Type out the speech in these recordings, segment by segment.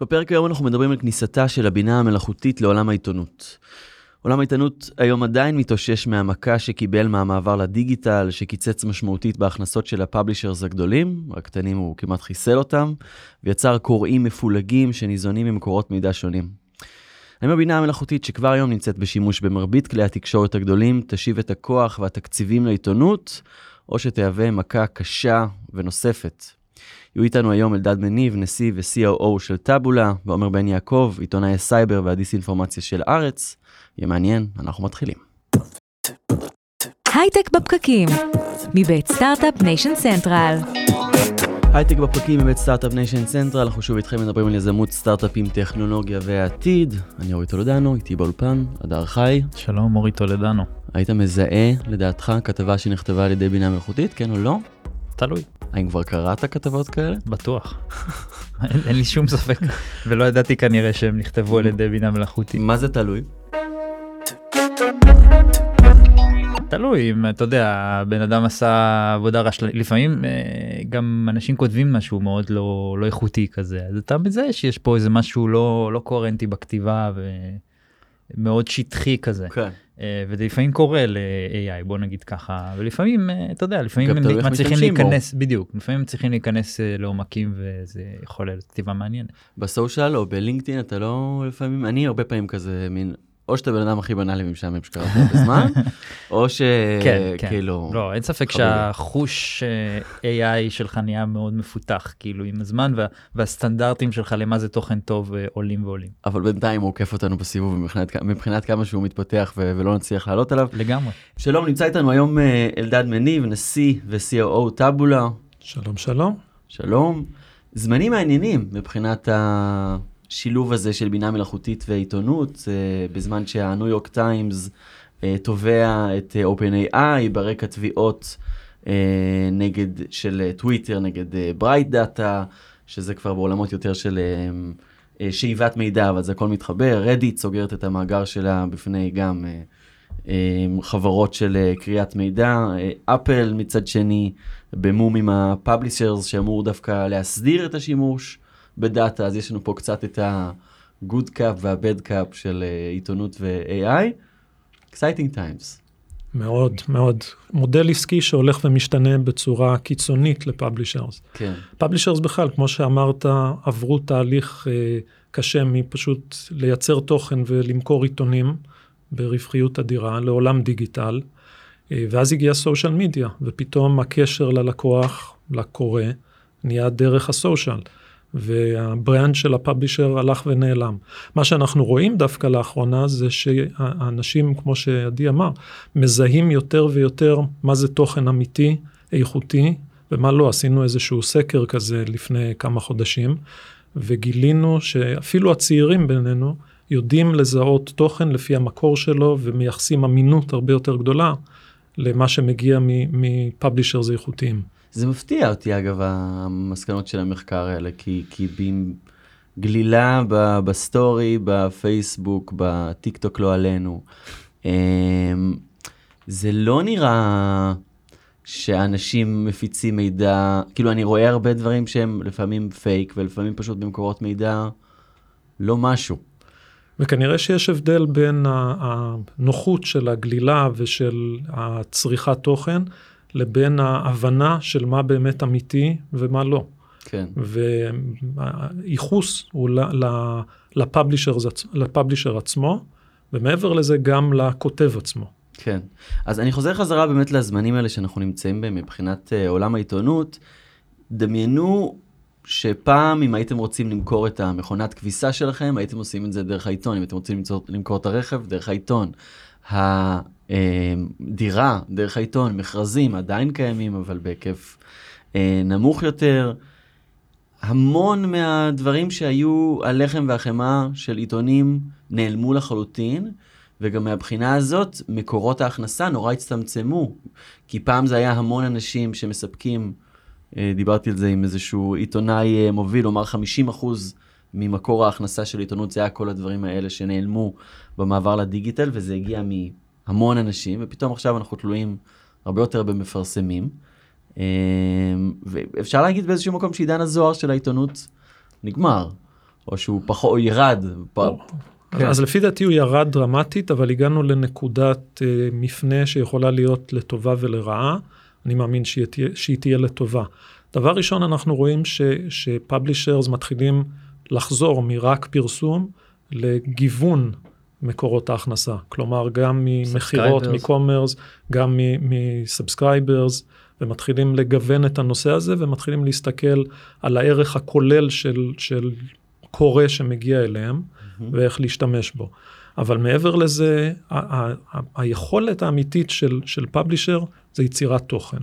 בפרק היום אנחנו מדברים על כניסתה של הבינה המלאכותית לעולם העיתונות. עולם העיתונות היום עדיין מתאושש מהמכה שקיבל מהמעבר לדיגיטל, שקיצץ משמעותית בהכנסות של הפאבלישרס הגדולים, הקטנים הוא כמעט חיסל אותם, ויצר קוראים מפולגים שניזונים ממקורות מידע שונים. האם הבינה המלאכותית שכבר היום נמצאת בשימוש במרבית כלי התקשורת הגדולים, תשיב את הכוח והתקציבים לעיתונות, או שתהווה מכה קשה ונוספת? יהיו איתנו היום אלדד מניב, נשיא ו-COO של טאבולה, ועומר בן יעקב, עיתונאי הסייבר והדיסאינפורמציה של הארץ. יהיה מעניין, אנחנו מתחילים. הייטק בפרקים, מבית סטארט-אפ ניישן סנטרל. הייטק בפרקים מבית סטארט-אפ ניישן סנטרל, אנחנו שוב איתכם מדברים על יזמות סטארט-אפים, טכנולוגיה והעתיד. אני אורי טולדנו, איתי באולפן, אדר חי. שלום, אורי טולדנו. היית מזהה, לדעתך, כתבה שנכתבה על ידי בינה מלאכותית, כן או לא? תלוי. האם כבר קראת כתבות כאלה? בטוח. אין, אין לי שום ספק, ולא ידעתי כנראה שהם נכתבו על ידי בינה מלאכותית. מה זה תלוי? תלוי אם אתה יודע בן אדם עשה עבודה רשלנית לפעמים אה, גם אנשים כותבים משהו מאוד לא לא איכותי כזה אז אתה מזהה שיש פה איזה משהו לא לא קוהרנטי בכתיבה ומאוד שטחי כזה כן. אה, וזה לפעמים קורה ל-AI בוא נגיד ככה ולפעמים אה, אתה יודע לפעמים הם מצליחים משתמשים בו. להיכנס בדיוק לפעמים הם צריכים להיכנס אה, לעומקים וזה יכול להיות כתיבה מעניינת. בסושיאל או בלינקדאין אתה לא לפעמים, אני הרבה פעמים כזה מין, או שאתה בן אדם הכי בנאלי ומשעמם שקראתי הרבה זמן, או כן, כן. שכאילו, לא, אין ספק. שהחוש אה, AI שלך נהיה מאוד מפותח, כאילו, עם הזמן, וה, והסטנדרטים שלך למה זה תוכן טוב אה, עולים ועולים. אבל בינתיים הוא עוקף אותנו בסיבוב מבחינת, מבחינת כמה שהוא מתפתח ולא נצליח לעלות עליו. לגמרי. שלום, נמצא איתנו היום אה, אלדד מניב, נשיא ו-COO טאבולה. שלום שלום. שלום. זמנים מעניינים מבחינת השילוב הזה של בינה מלאכותית ועיתונות, אה, בזמן שהניו יורק טיימס אה, תובע את אה, OpenAI ברקע תביעות נגד, של טוויטר נגד ברייט דאטה, שזה כבר בעולמות יותר של שאיבת מידע, אבל זה הכל מתחבר. רדיט סוגרת את המאגר שלה בפני גם חברות של קריאת מידע. אפל מצד שני, במו"מ עם ה publishers שאמור דווקא להסדיר את השימוש בדאטה, אז יש לנו פה קצת את ה-good cop וה-bad cup של אה, עיתונות ו-AI. exciting times. מאוד מאוד. מודל עסקי שהולך ומשתנה בצורה קיצונית ל publishers. כן, publishers בכלל, כמו שאמרת, עברו תהליך אה, קשה מפשוט לייצר תוכן ולמכור עיתונים ברווחיות אדירה לעולם digital, אה, ואז הגיע social media, ופתאום הקשר ללקוח, לקורא, נהיה דרך ה social. וה brand של ה publisher הלך ונעלם. מה שאנחנו רואים דווקא לאחרונה זה שהאנשים, כמו שעדי אמר, מזהים יותר ויותר מה זה תוכן אמיתי, איכותי, ומה לא. עשינו איזשהו סקר כזה לפני כמה חודשים, וגילינו שאפילו הצעירים בינינו יודעים לזהות תוכן לפי המקור שלו ומייחסים אמינות הרבה יותר גדולה למה שמגיע מ publishers איכותיים. זה מפתיע אותי אגב המסקנות של המחקר האלה, כי, כי גלילה ב- ב story, בפייסבוק, בטיק טוק לא עלינו. אמ, זה לא נראה שאנשים מפיצים מידע, כאילו אני רואה הרבה דברים שהם לפעמים פייק ולפעמים פשוט במקורות מידע לא משהו. וכנראה שיש הבדל בין הנוחות של הגלילה ושל הצריכת תוכן לבין ההבנה של מה באמת אמיתי ומה לא. כן. והייחוס הוא לפאבלישר, לפאבלישר עצמו, ומעבר לזה גם לכותב עצמו. כן. אז אני חוזר חזרה באמת לזמנים האלה שאנחנו נמצאים בהם מבחינת uh, עולם העיתונות. דמיינו שפעם אם הייתם רוצים למכור את המכונת כביסה שלכם, הייתם עושים את זה דרך העיתון. אם אתם רוצים למצוא, למכור את הרכב, דרך העיתון. הדירה, דרך העיתון, מכרזים עדיין קיימים, אבל בהיקף uh, נמוך יותר. המון מהדברים שהיו הלחם והחמאה של עיתונים נעלמו לחלוטין, וגם מהבחינה הזאת מקורות ההכנסה נורא הצטמצמו. כי פעם זה היה המון אנשים שמספקים, אה, דיברתי על זה עם איזשהו עיתונאי אה, מוביל, הוא אמר 50% ממקור ההכנסה של עיתונות זה היה כל הדברים האלה שנעלמו במעבר לדיגיטל, וזה הגיע מהמון אנשים, ופתאום עכשיו אנחנו תלויים הרבה יותר במפרסמים. אה, ואפשר להגיד באיזשהו מקום שעידן הזוהר של העיתונות נגמר. או שהוא פחות, או ירד. כן. אז לפי דעתי הוא ירד דרמטית, אבל הגענו לנקודת אה, מפנה שיכולה להיות לטובה ולרעה. אני מאמין שהיא תהיה, שהיא תהיה לטובה. דבר ראשון, אנחנו רואים שפאבלישרס מתחילים לחזור מרק פרסום לגיוון מקורות ההכנסה. כלומר, גם ממכירות. מקומרס, גם מ subscribers, ומתחילים לגוון את הנושא הזה, ומתחילים להסתכל על הערך הכולל של, של קורא שמגיע אליהם, ואיך להשתמש בו. אבל מעבר לזה, ה- ה- ה- היכולת האמיתית של, של publisher זה יצירת תוכן.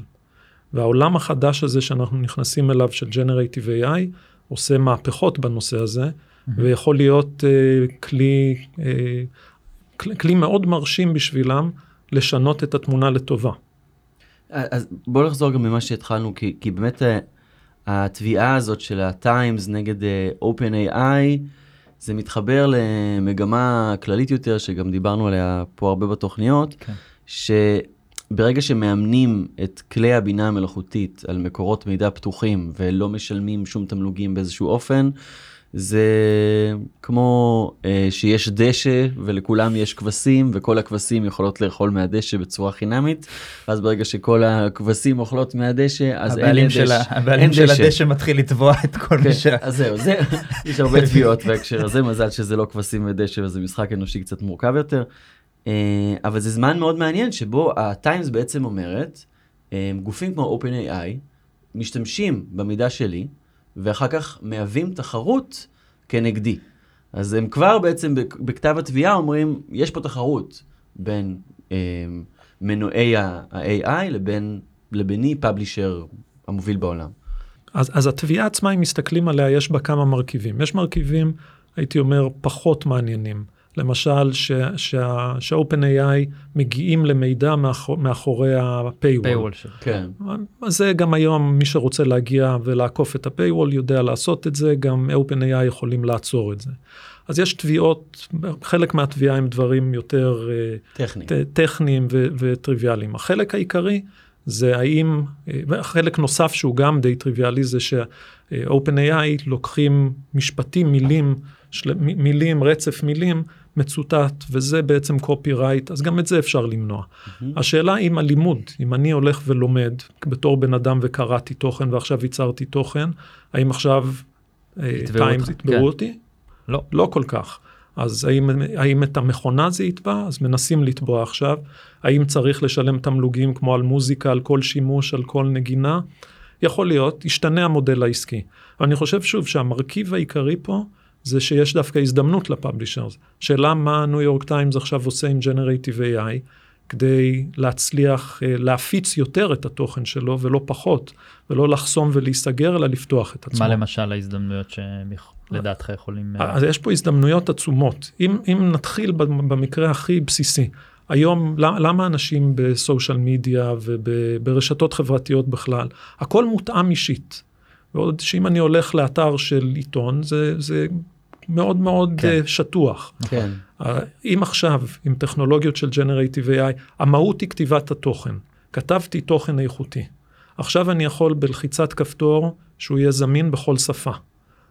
והעולם החדש הזה שאנחנו נכנסים אליו של Generative AI עושה מהפכות בנושא הזה, ויכול להיות uh, כלי, uh, כלי, כלי מאוד מרשים בשבילם לשנות את התמונה לטובה. אז בוא נחזור גם ממה שהתחלנו, כי, כי באמת אה, התביעה הזאת של ה-Times נגד אה, OpenAI, זה מתחבר למגמה כללית יותר, שגם דיברנו עליה פה הרבה בתוכניות, כן. שברגע שמאמנים את כלי הבינה המלאכותית על מקורות מידע פתוחים ולא משלמים שום תמלוגים באיזשהו אופן, זה כמו אה, שיש דשא ולכולם יש כבשים וכל הכבשים יכולות לאכול מהדשא בצורה חינמית ואז ברגע שכל הכבשים אוכלות מהדשא אז אין הבעלים דשא. של הבעלים של דשא. הדשא מתחיל לתבוע את כל כן, מי ש... אז זהו, זה, יש הרבה תביעות בהקשר הזה, מזל שזה לא כבשים ודשא וזה משחק אנושי קצת מורכב יותר. אה, אבל זה זמן מאוד מעניין שבו הטיימס בעצם אומרת, אה, גופים כמו OpenAI משתמשים במידע שלי, ואחר כך מהווים תחרות כנגדי. אז הם כבר בעצם בכתב התביעה אומרים, יש פה תחרות בין אה, מנועי ה-AI לבין, לביני פאבלישר המוביל בעולם. אז, אז התביעה עצמה, אם מסתכלים עליה, יש בה כמה מרכיבים. יש מרכיבים, הייתי אומר, פחות מעניינים. למשל, ש- שה- שה-OpenAI מגיעים למידע מאחור, מאחורי ה-Paywall. כן. אז זה גם היום, מי שרוצה להגיע ולעקוף את ה-Paywall יודע לעשות את זה, גם OpenAI יכולים לעצור את זה. אז יש תביעות, חלק מהתביעה הם דברים יותר אה, טכני. ט- טכניים ו- וטריוויאליים. החלק העיקרי זה האם, אה, וחלק נוסף שהוא גם די טריוויאלי זה ש-OpenAI לוקחים משפטים, מילים, של, מילים, רצף מילים, מצוטט, וזה בעצם קופי-רייט, אז גם את זה אפשר למנוע. השאלה אם הלימוד, אם אני הולך ולומד בתור בן אדם וקראתי תוכן ועכשיו ייצרתי תוכן, האם עכשיו טיימס אותך, יתבעו כן. אותי? לא. לא כל כך. אז האם, האם את המכונה זה יתבע? אז מנסים לתבוע עכשיו. האם צריך לשלם תמלוגים כמו על מוזיקה, על כל שימוש, על כל נגינה? יכול להיות, ישתנה המודל העסקי. אבל אני חושב שוב שהמרכיב העיקרי פה זה שיש דווקא הזדמנות ל publishers. שאלה מה ניו יורק טיימס עכשיו עושה עם Generative AI כדי להצליח אה, להפיץ יותר את התוכן שלו ולא פחות, ולא לחסום ולהיסגר, אלא לפתוח את עצמו. מה למשל ההזדמנויות שלדעתך יכולים... אה, אז יש פה הזדמנויות עצומות. אם, אם נתחיל במקרה הכי בסיסי, היום למה, למה אנשים בסושיאל מדיה וברשתות חברתיות בכלל, הכל מותאם אישית. ועוד שאם אני הולך לאתר של עיתון, זה, זה מאוד מאוד כן. כן. שטוח. כן. אם עכשיו, עם טכנולוגיות של Generative AI, המהות היא כתיבת התוכן. כתבתי תוכן איכותי. עכשיו אני יכול בלחיצת כפתור שהוא יהיה זמין בכל שפה.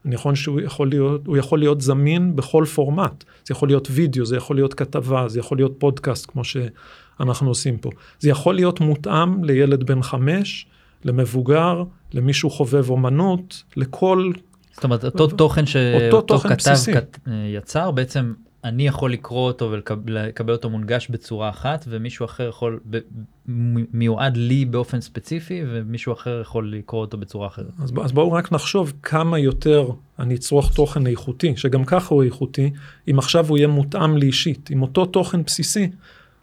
אני יכול שהוא יכול להיות, הוא יכול להיות זמין בכל פורמט. זה יכול להיות וידאו, זה יכול להיות כתבה, זה יכול להיות פודקאסט כמו שאנחנו עושים פה. זה יכול להיות מותאם לילד בן חמש, למבוגר, למישהו חובב אומנות, לכל... זאת אומרת, אותו תוכן שאותו כתב. כת- יצר, בעצם אני יכול לקרוא אותו ולקבל אותו מונגש בצורה אחת, ומישהו אחר יכול, ב- מיועד לי באופן ספציפי, ומישהו אחר יכול לקרוא אותו בצורה אחרת. אז, אז בואו רק נחשוב כמה יותר אני אצרוך תוכן איכותי, שגם ככה הוא איכותי, אם עכשיו הוא יהיה מותאם לי אישית, עם אותו תוכן בסיסי,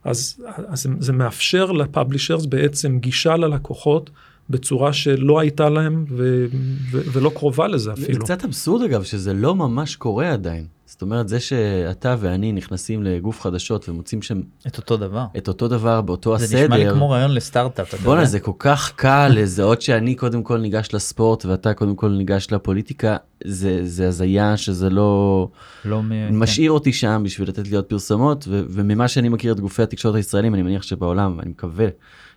אז, אז זה מאפשר לפאבלישרס בעצם גישה ללקוחות בצורה שלא הייתה להם ו, ו, ולא קרובה לזה זה אפילו. קצת אבסורד אגב שזה לא ממש קורה עדיין. זאת אומרת, זה שאתה ואני נכנסים לגוף חדשות ומוצאים שם את אותו דבר. את אותו דבר באותו זה הסדר, נשמע לי כמו רעיון לסטארט-אפ. אתה בואנה? זה כל כך קל לזהות שאני קודם כל ניגש לספורט ואתה קודם כל ניגש לפוליטיקה, זה זה הזיה שזה לא... לא מ... כן. משאיר אותי שם בשביל לתת לי עוד פרסומות, ו- וממה שאני מכיר את גופי התקשורת הישראלים, אני מניח שבעולם, ואני מקווה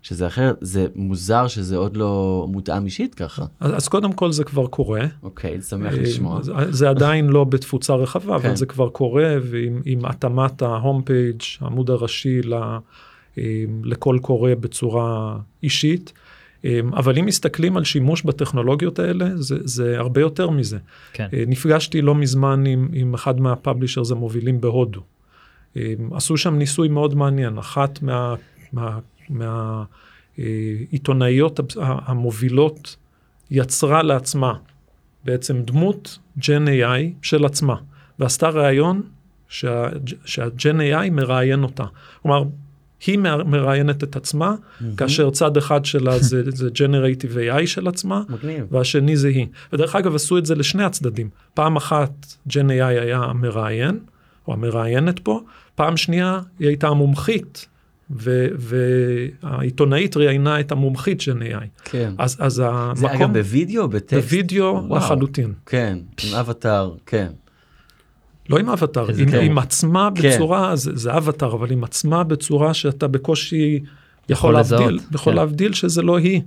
שזה אחרת, זה מוזר שזה עוד לא מותאם אישית ככה. אז, אז קודם כל זה כבר קורה. אוקיי, שמח אה, לשמוע. זה- זה עדיין לא בתפוצה רחבה, כן. אבל זה כבר קורה, ועם עם התאמת ההום פייג', העמוד הראשי ל- אה, לכל קורא בצורה אישית. אה, אבל אם מסתכלים על שימוש בטכנולוגיות האלה, זה, זה הרבה יותר מזה. כן. נפגשתי לא מזמן עם, עם אחד מהפאבלישרס המובילים בהודו. עשו שם ניסוי מאוד מעניין, אחת מה... מה, מה אה, עיתונאיות המובילות יצרה לעצמה בעצם דמות ג'ן AI של עצמה, ועשתה ראיון שה, שהג'ן AI מראיין אותה. כלומר, היא מר- מראיינת את עצמה, כאשר צד אחד שלה זה, זה Generative AI של עצמה, מגניב. והשני זה היא. ודרך אגב, עשו את זה לשני הצדדים. פעם אחת ג'ן AI היה המראיין, או המראיינת פה, פעם שנייה היא הייתה המומחית, ו- והעיתונאית ראיינה את המומחית ג'ן AI. כן. אז, אז זה המקום, אגב בווידאו, בטקסט? בווידאו. לחלוטין. כן, עם אבטאר, כן. לא עם אבטאר, עם, טירוף. עם עצמה כן. בצורה, זה, זה אבטאר, אבל עם עצמה בצורה שאתה בקושי יכול להבדיל, יכול כן. להבדיל שזה לא היא.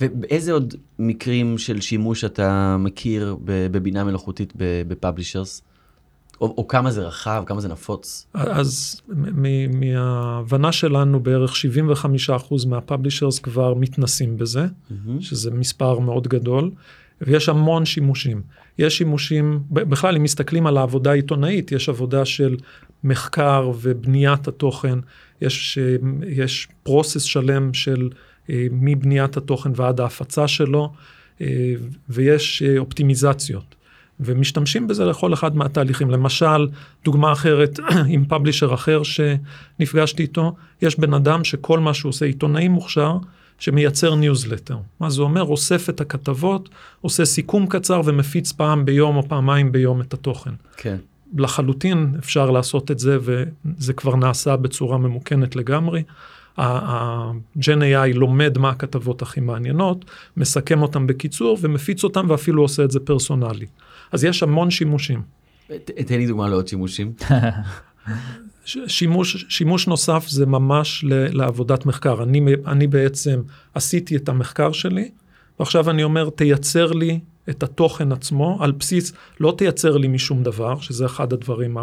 ובאיזה עוד מקרים של שימוש אתה מכיר בבינה מלאכותית בפאבלישרס? או, או כמה זה רחב, כמה זה נפוץ? אז מההבנה שלנו בערך 75% מהפאבלישרס כבר מתנסים בזה, שזה מספר מאוד גדול, ויש המון שימושים. יש שימושים, בכלל אם מסתכלים על העבודה העיתונאית, יש עבודה של מחקר ובניית התוכן, יש, יש process שלם של אה, מבניית התוכן ועד ההפצה שלו, אה, ויש אה, אופטימיזציות. ומשתמשים בזה לכל אחד מהתהליכים. למשל, דוגמה אחרת, עם publisher אחר שנפגשתי איתו, יש בן אדם שכל מה שהוא עושה, עיתונאי מוכשר, שמייצר ניוזלטר. מה זה אומר? אוסף את הכתבות, עושה סיכום קצר ומפיץ פעם ביום או פעמיים ביום את התוכן. כן. לחלוטין אפשר לעשות את זה, וזה כבר נעשה בצורה ממוכנת לגמרי. ה-Gen AI לומד מה הכתבות הכי מעניינות, מסכם אותם בקיצור ומפיץ אותם ואפילו עושה את זה פרסונלי. אז יש המון שימושים. תן לי דוגמה לעוד שימושים. שימוש, שימוש נוסף זה ממש ל- לעבודת מחקר. אני, אני בעצם עשיתי את המחקר שלי, ועכשיו אני אומר, תייצר לי את התוכן עצמו על בסיס, לא תייצר לי משום דבר, שזה אחד הדברים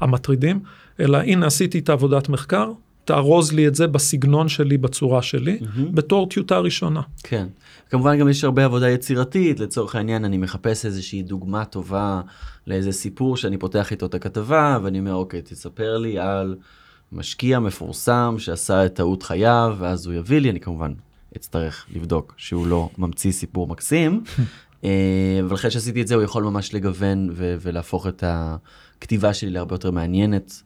המטרידים, אלא הנה עשיתי את העבודת מחקר, תארוז לי את זה בסגנון שלי, בצורה שלי, בתור טיוטה ראשונה. כן. כמובן גם יש הרבה עבודה יצירתית, לצורך העניין אני מחפש איזושהי דוגמה טובה לאיזה סיפור שאני פותח איתו את הכתבה, ואני אומר, אוקיי, תספר לי על משקיע מפורסם שעשה את טעות חייו, ואז הוא יביא לי, אני כמובן אצטרך לבדוק שהוא לא ממציא סיפור מקסים, אה, אבל אחרי שעשיתי את זה הוא יכול ממש לגוון ולהפוך את הכתיבה שלי להרבה יותר מעניינת.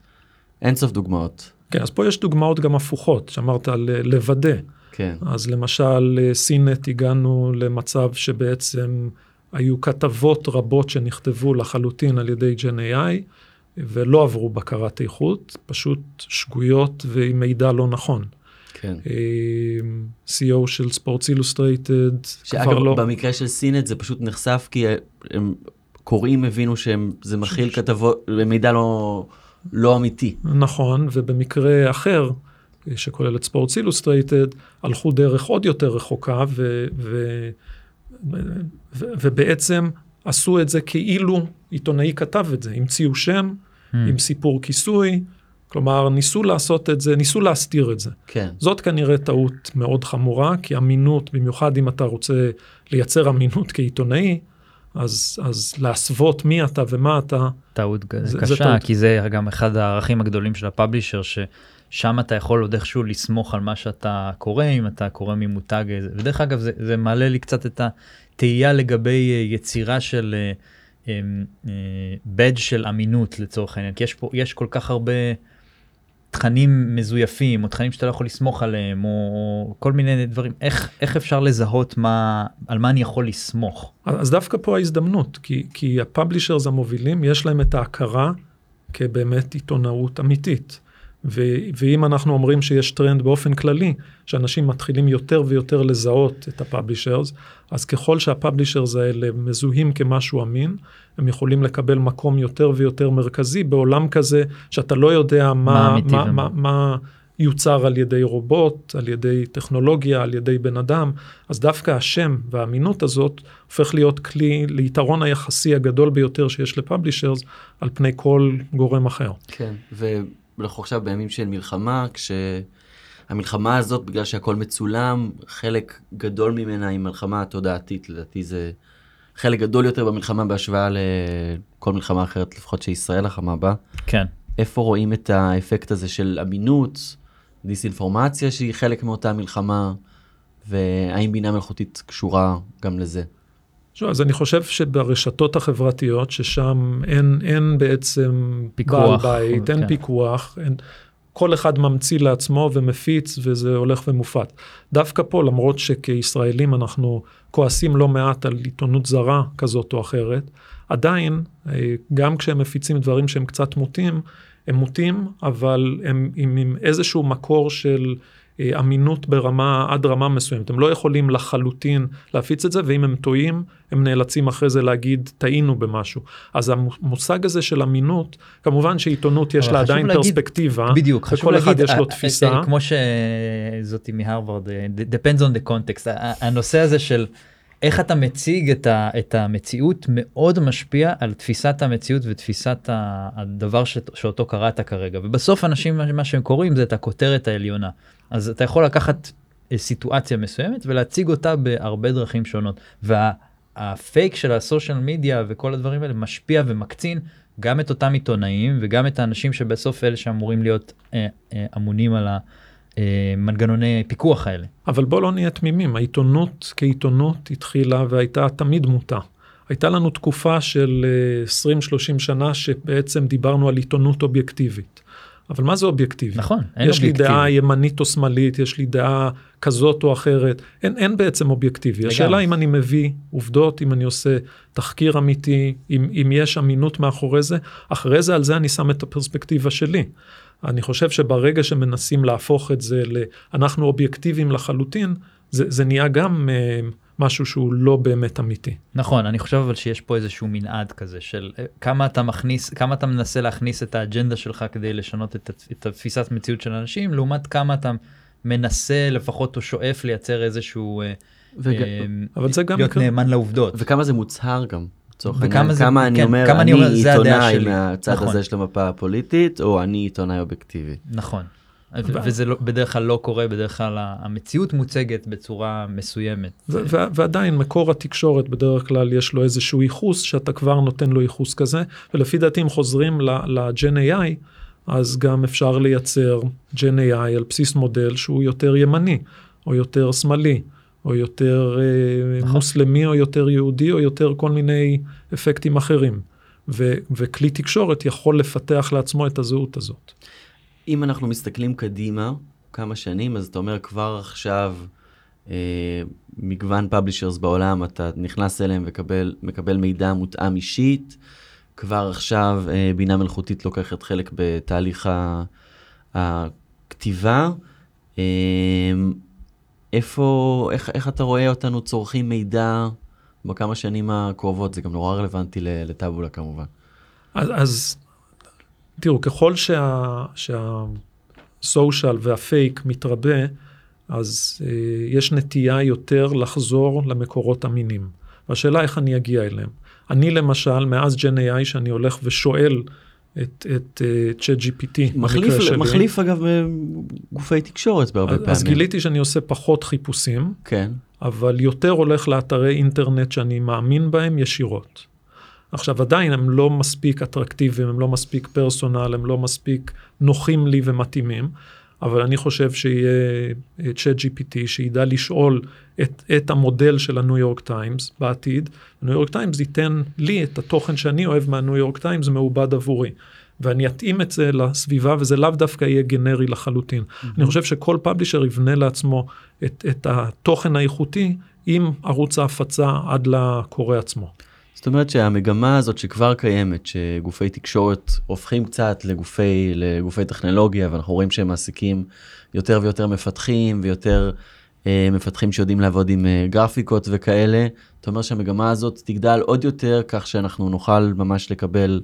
אין סוף דוגמאות. כן, אז פה יש דוגמאות גם הפוכות, שאמרת על אה, לוודא. כן. אז למשל, אה, סינט הגענו למצב שבעצם היו כתבות רבות שנכתבו לחלוטין על ידי ג'ן AI, ולא עברו בקרת איכות, פשוט שגויות ועם מידע לא נכון. כן. אה, CEO של ספורטס אילוסטרייטד, שאגב, כבר לא... במקרה של סינט זה פשוט נחשף כי הם קוראים הבינו שזה מכיל כתבות, מידע לא, לא אמיתי. נכון, ובמקרה אחר, שכולל את ספורטס אילוסטרייטד, הלכו דרך עוד יותר רחוקה, ו, ו, ו, ו, ובעצם עשו את זה כאילו עיתונאי כתב את זה, המציאו שם, Hmm. עם סיפור כיסוי, כלומר, ניסו לעשות את זה, ניסו להסתיר את זה. כן. זאת כנראה טעות מאוד חמורה, כי אמינות, במיוחד אם אתה רוצה לייצר אמינות כעיתונאי, אז, אז להסוות מי אתה ומה אתה, טעות זה- זה, זה קשה, טעות. כי זה גם אחד הערכים הגדולים של הפאבלישר, ששם אתה יכול עוד איכשהו לסמוך על מה שאתה קורא, אם אתה קורא ממותג, איזה- ודרך אגב זה, זה מעלה לי קצת את התהייה לגבי אה, יצירה של badge של אמינות לצורך העניין, כי יש פה, יש כל כך הרבה תכנים מזויפים, או תכנים שאתה לא יכול לסמוך עליהם, או כל מיני דברים, איך, איך אפשר לזהות מה, על מה אני יכול לסמוך? אז דווקא פה ההזדמנות, כי, כי ה publishers המובילים, יש להם את ההכרה כבאמת עיתונאות אמיתית. ו- ואם אנחנו אומרים שיש טרנד באופן כללי, שאנשים מתחילים יותר ויותר לזהות את ה publishers, אז ככל שהפאבלישרס האלה מזוהים כמשהו אמין, הם יכולים לקבל מקום יותר ויותר מרכזי בעולם כזה, שאתה לא יודע מה, מה מה, מה, מה יוצר על ידי רובוט, על ידי טכנולוגיה, על ידי בן אדם, אז דווקא השם והאמינות הזאת הופך להיות כלי ליתרון היחסי הגדול ביותר שיש לפאבלישרס על פני כל גורם אחר. כן, ואנחנו עכשיו בימים של מלחמה, כשהמלחמה הזאת, בגלל שהכל מצולם, חלק גדול ממנה היא מלחמה תודעתית, לדעתי זה חלק גדול יותר במלחמה בהשוואה לכל מלחמה אחרת, לפחות שישראל לחמה בה. כן. איפה רואים את האפקט הזה של אמינות, דיסאינפורמציה שהיא חלק מאותה מלחמה, והאם בינה מלאכותית קשורה גם לזה? שוב, אז אני חושב שברשתות החברתיות, ששם אין, אין בעצם פיקוח, בעל בית, אין כן. פיקוח, אין, כל אחד ממציא לעצמו ומפיץ וזה הולך ומופץ. דווקא פה, למרות שכישראלים אנחנו כועסים לא מעט על עיתונות זרה כזאת או אחרת, עדיין, אה, גם כשהם מפיצים דברים שהם קצת מוטים, הם מוטים, אבל הם עם, עם איזשהו מקור של אמינות ברמה, עד רמה מסוימת. הם לא יכולים לחלוטין להפיץ את זה, ואם הם טועים, הם נאלצים אחרי זה להגיד, טעינו במשהו. אז המושג הזה של אמינות, כמובן שעיתונות יש לה עדיין להגיד- פרספקטיבה, בדיוק, חשוב להגיד, אחד יש אה, לו אה, תפיסה. אה, כמו שזאתי מהרווארד, אה, depends on the context, הנושא הזה של איך אתה מציג את, ה, את המציאות מאוד משפיע על תפיסת המציאות ותפיסת ה- הדבר ש, שאותו קראת כרגע, ובסוף אנשים מה- שהם קוראים זה את הכותרת העליונה, אז אתה יכול לקחת אה, סיטואציה מסוימת ולהציג אותה בהרבה דרכים שונות, והפייק של הסושיאל מדיה וכל הדברים האלה משפיע ומקצין גם את אותם עיתונאים וגם את האנשים שבסוף אלה שאמורים להיות אה, אה, אמונים על המנגנוני פיקוח האלה. אבל בוא לא נהיה תמימים, העיתונות כעיתונות התחילה והייתה תמיד מוטה. הייתה לנו תקופה של אה, 20-30 שנה שבעצם דיברנו על עיתונות אובייקטיבית. אבל מה זה אובייקטיבי? נכון, אין יש לי אובייקטיבי. דעה ימנית או שמאלית, יש לי דעה כזאת או אחרת, אין, אין בעצם אובייקטיבי. לגמרי. השאלה אם אני מביא עובדות, אם אני עושה תחקיר אמיתי, אם, אם יש אמינות מאחורי זה, אחרי זה על זה אני שם את הפרספקטיבה שלי. אני חושב שברגע שמנסים להפוך את זה ל... אנחנו אובייקטיביים לחלוטין, זה, זה נהיה גם אה, משהו שהוא לא באמת אמיתי. נכון, אני חושב אבל שיש פה איזשהו מנעד כזה של אה, כמה אתה מכניס, כמה אתה מנסה להכניס את האג'נדה שלך כדי לשנות את, את התפיסת מציאות של אנשים, לעומת כמה אתה מנסה לפחות או שואף לייצר איזשהו, אה, וג... אה, אבל זה גם להיות. נאמן לעובדות. וכמה זה מוצהר גם. לצורך העניין, כמה אני כן, אומר, כמה אני אני אומר, עיתונאי. מהצד נכון. הזה של המפה הפוליטית, או אני עיתונאי אובייקטיבי. נכון. וזה לא, בדרך כלל לא קורה, בדרך כלל המציאות מוצגת בצורה מסוימת. ו- ו- ועדיין מקור התקשורת בדרך כלל יש לו איזשהו ייחוס שאתה כבר נותן לו ייחוס כזה ולפי דעתי אם חוזרים ל-Gen AI אז גם אפשר לייצר Gen AI על בסיס מודל שהוא יותר ימני או יותר שמאלי או יותר אה, נכון. מוסלמי או יותר יהודי או יותר כל מיני אפקטים אחרים. ו- וכלי תקשורת יכול לפתח לעצמו את הזהות הזאת. אם אנחנו מסתכלים קדימה, כמה שנים, אז אתה אומר כבר עכשיו, אה, מגוון פאבלישרס בעולם, אתה נכנס אליהם ומקבל מידע מותאם אישית, כבר עכשיו אה, בינה מלאכותית לוקחת חלק בתהליך הכתיבה. אה, איפה, איך, איך אתה רואה אותנו צורכים מידע בכמה שנים הקרובות? זה גם נורא רלוונטי לטאבולה כמובן. אז, אז תראו, ככל שה, שהסושיאל והפייק מתרבה, אז אה, יש נטייה יותר לחזור למקורות אמינים. והשאלה איך אני אגיע אליהם. אני למשל, מאז ג'ן AI, שאני הולך ושואל את, את uh, צ'אט GPT, מחליף, מחליף אגב אה, גופי תקשורת בהרבה אז, פעמים. אז גיליתי שאני עושה פחות חיפושים, כן. אבל יותר הולך לאתרי אינטרנט שאני מאמין בהם ישירות. עכשיו עדיין הם לא מספיק אטרקטיביים, הם לא מספיק פרסונל, הם לא מספיק נוחים לי ומתאימים, אבל אני חושב שיהיה צ'אט GPT שידע לשאול את, את המודל של הניו יורק טיימס בעתיד. הניו יורק טיימס ייתן לי את התוכן שאני אוהב מהניו יורק טיימס מעובד עבורי. ואני אתאים את זה לסביבה וזה לאו דווקא יהיה גנרי לחלוטין. Mm-hmm. אני חושב שכל publisher יבנה לעצמו את, את התוכן האיכותי עם ערוץ ההפצה עד לקורא עצמו. זאת אומרת שהמגמה הזאת שכבר קיימת, שגופי תקשורת הופכים קצת לגופי, לגופי טכנולוגיה, ואנחנו רואים שהם מעסיקים יותר ויותר מפתחים ויותר מפתחים שיודעים לעבוד עם אה, גרפיקות וכאלה, אתה אומר שהמגמה הזאת תגדל עוד יותר, כך שאנחנו נוכל ממש לקבל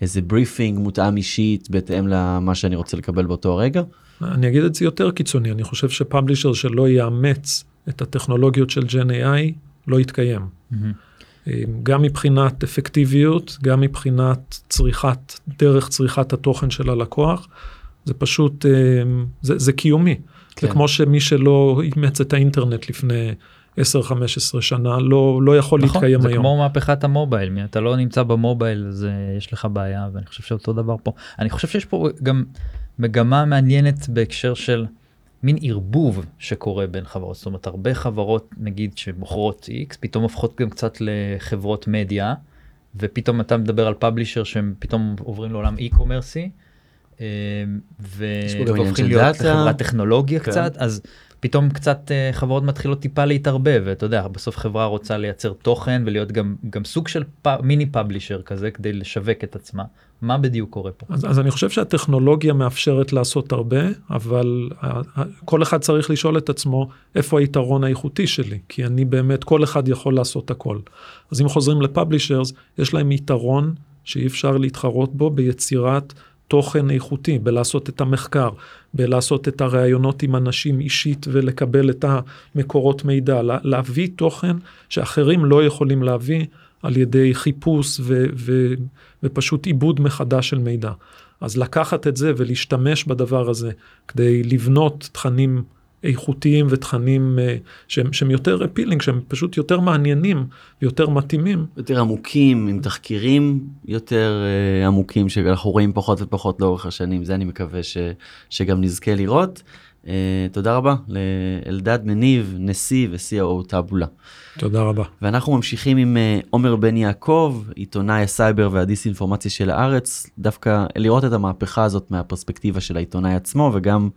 איזה briefing מותאם אישית בהתאם למה שאני רוצה לקבל באותו הרגע? אני אגיד את זה יותר קיצוני, אני חושב ש publisher שלא יאמץ את הטכנולוגיות של Gen AI לא יתקיים. Mm-hmm. גם מבחינת אפקטיביות, גם מבחינת צריכת, דרך צריכת התוכן של הלקוח, זה פשוט, אה, זה, זה קיומי. כן. זה כמו שמי שלא אימץ את האינטרנט לפני 10-15 שנה לא, לא יכול נכון, להתקיים זה היום. זה כמו מהפכת המובייל, אם אתה לא נמצא במובייל אז יש לך בעיה ואני חושב שאותו דבר פה. אני חושב שיש פה גם מגמה מעניינת בהקשר של מין ערבוב שקורה בין חברות, זאת אומרת הרבה חברות נגיד שמוכרות X פתאום הופכות גם קצת לחברות מדיה ופתאום אתה מדבר על פאבלישר שהם פתאום עוברים לעולם e-commerce. והופכים להיות חברת טכנולוגיה כן. קצת אז פתאום קצת uh, חברות מתחילות טיפה להתערבב ואתה יודע בסוף חברה רוצה לייצר תוכן ולהיות גם גם סוג של פ, מיני פאבלישר כזה כדי לשווק את עצמה מה בדיוק קורה פה. אז, אז אני חושב שהטכנולוגיה מאפשרת לעשות הרבה אבל כל אחד צריך לשאול את עצמו איפה היתרון האיכותי שלי כי אני באמת כל אחד יכול לעשות הכל אז אם חוזרים לפאבלישרס יש להם יתרון שאי אפשר להתחרות בו ביצירת. תוכן איכותי, בלעשות את המחקר, בלעשות את הראיונות עם אנשים אישית ולקבל את המקורות מידע, להביא תוכן שאחרים לא יכולים להביא על ידי חיפוש ו- ו- ופשוט עיבוד מחדש של מידע. אז לקחת את זה ולהשתמש בדבר הזה כדי לבנות תכנים איכותיים ותכנים uh, שהם, שהם יותר אפילינג, שהם פשוט יותר מעניינים ויותר מתאימים. יותר עמוקים, עם תחקירים יותר uh, עמוקים שאנחנו רואים פחות ופחות לאורך השנים, זה אני מקווה ש, שגם נזכה לראות. Uh, תודה רבה לאלדד מניב, נשיא ו-COO טאבולה. תודה רבה. ואנחנו ממשיכים עם עומר בן יעקב, עיתונאי הסייבר והדיסאינפורמציה של הארץ, דווקא לראות את המהפכה הזאת מהפרספקטיבה של העיתונאי עצמו וגם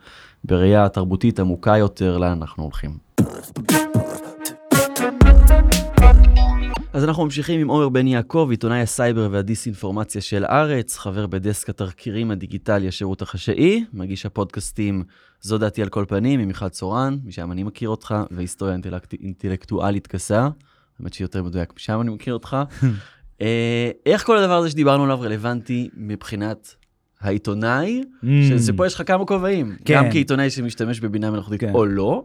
בראייה תרבותית עמוקה יותר לאן אנחנו הולכים. אז אנחנו ממשיכים עם עומר בן יעקב, עיתונאי הסייבר והדיסאינפורמציה של ארץ, חבר בדסק התחקירים הדיגיטלי השירות החשאי, מגיש הפודקאסטים זו דעתי על כל פנים עם מיכל צורן, משם אני מכיר אותך, והיסטוריה אינטלקט... אינטלקטואלית קסה, האמת שיותר מדויק, משם אני מכיר אותך. אה, איך כל הדבר הזה שדיברנו עליו רלוונטי מבחינת העיתונאי, mm. שפה יש לך כמה כובעים, כן. גם כעיתונאי שמשתמש בבינה מלאכותית כן. או לא,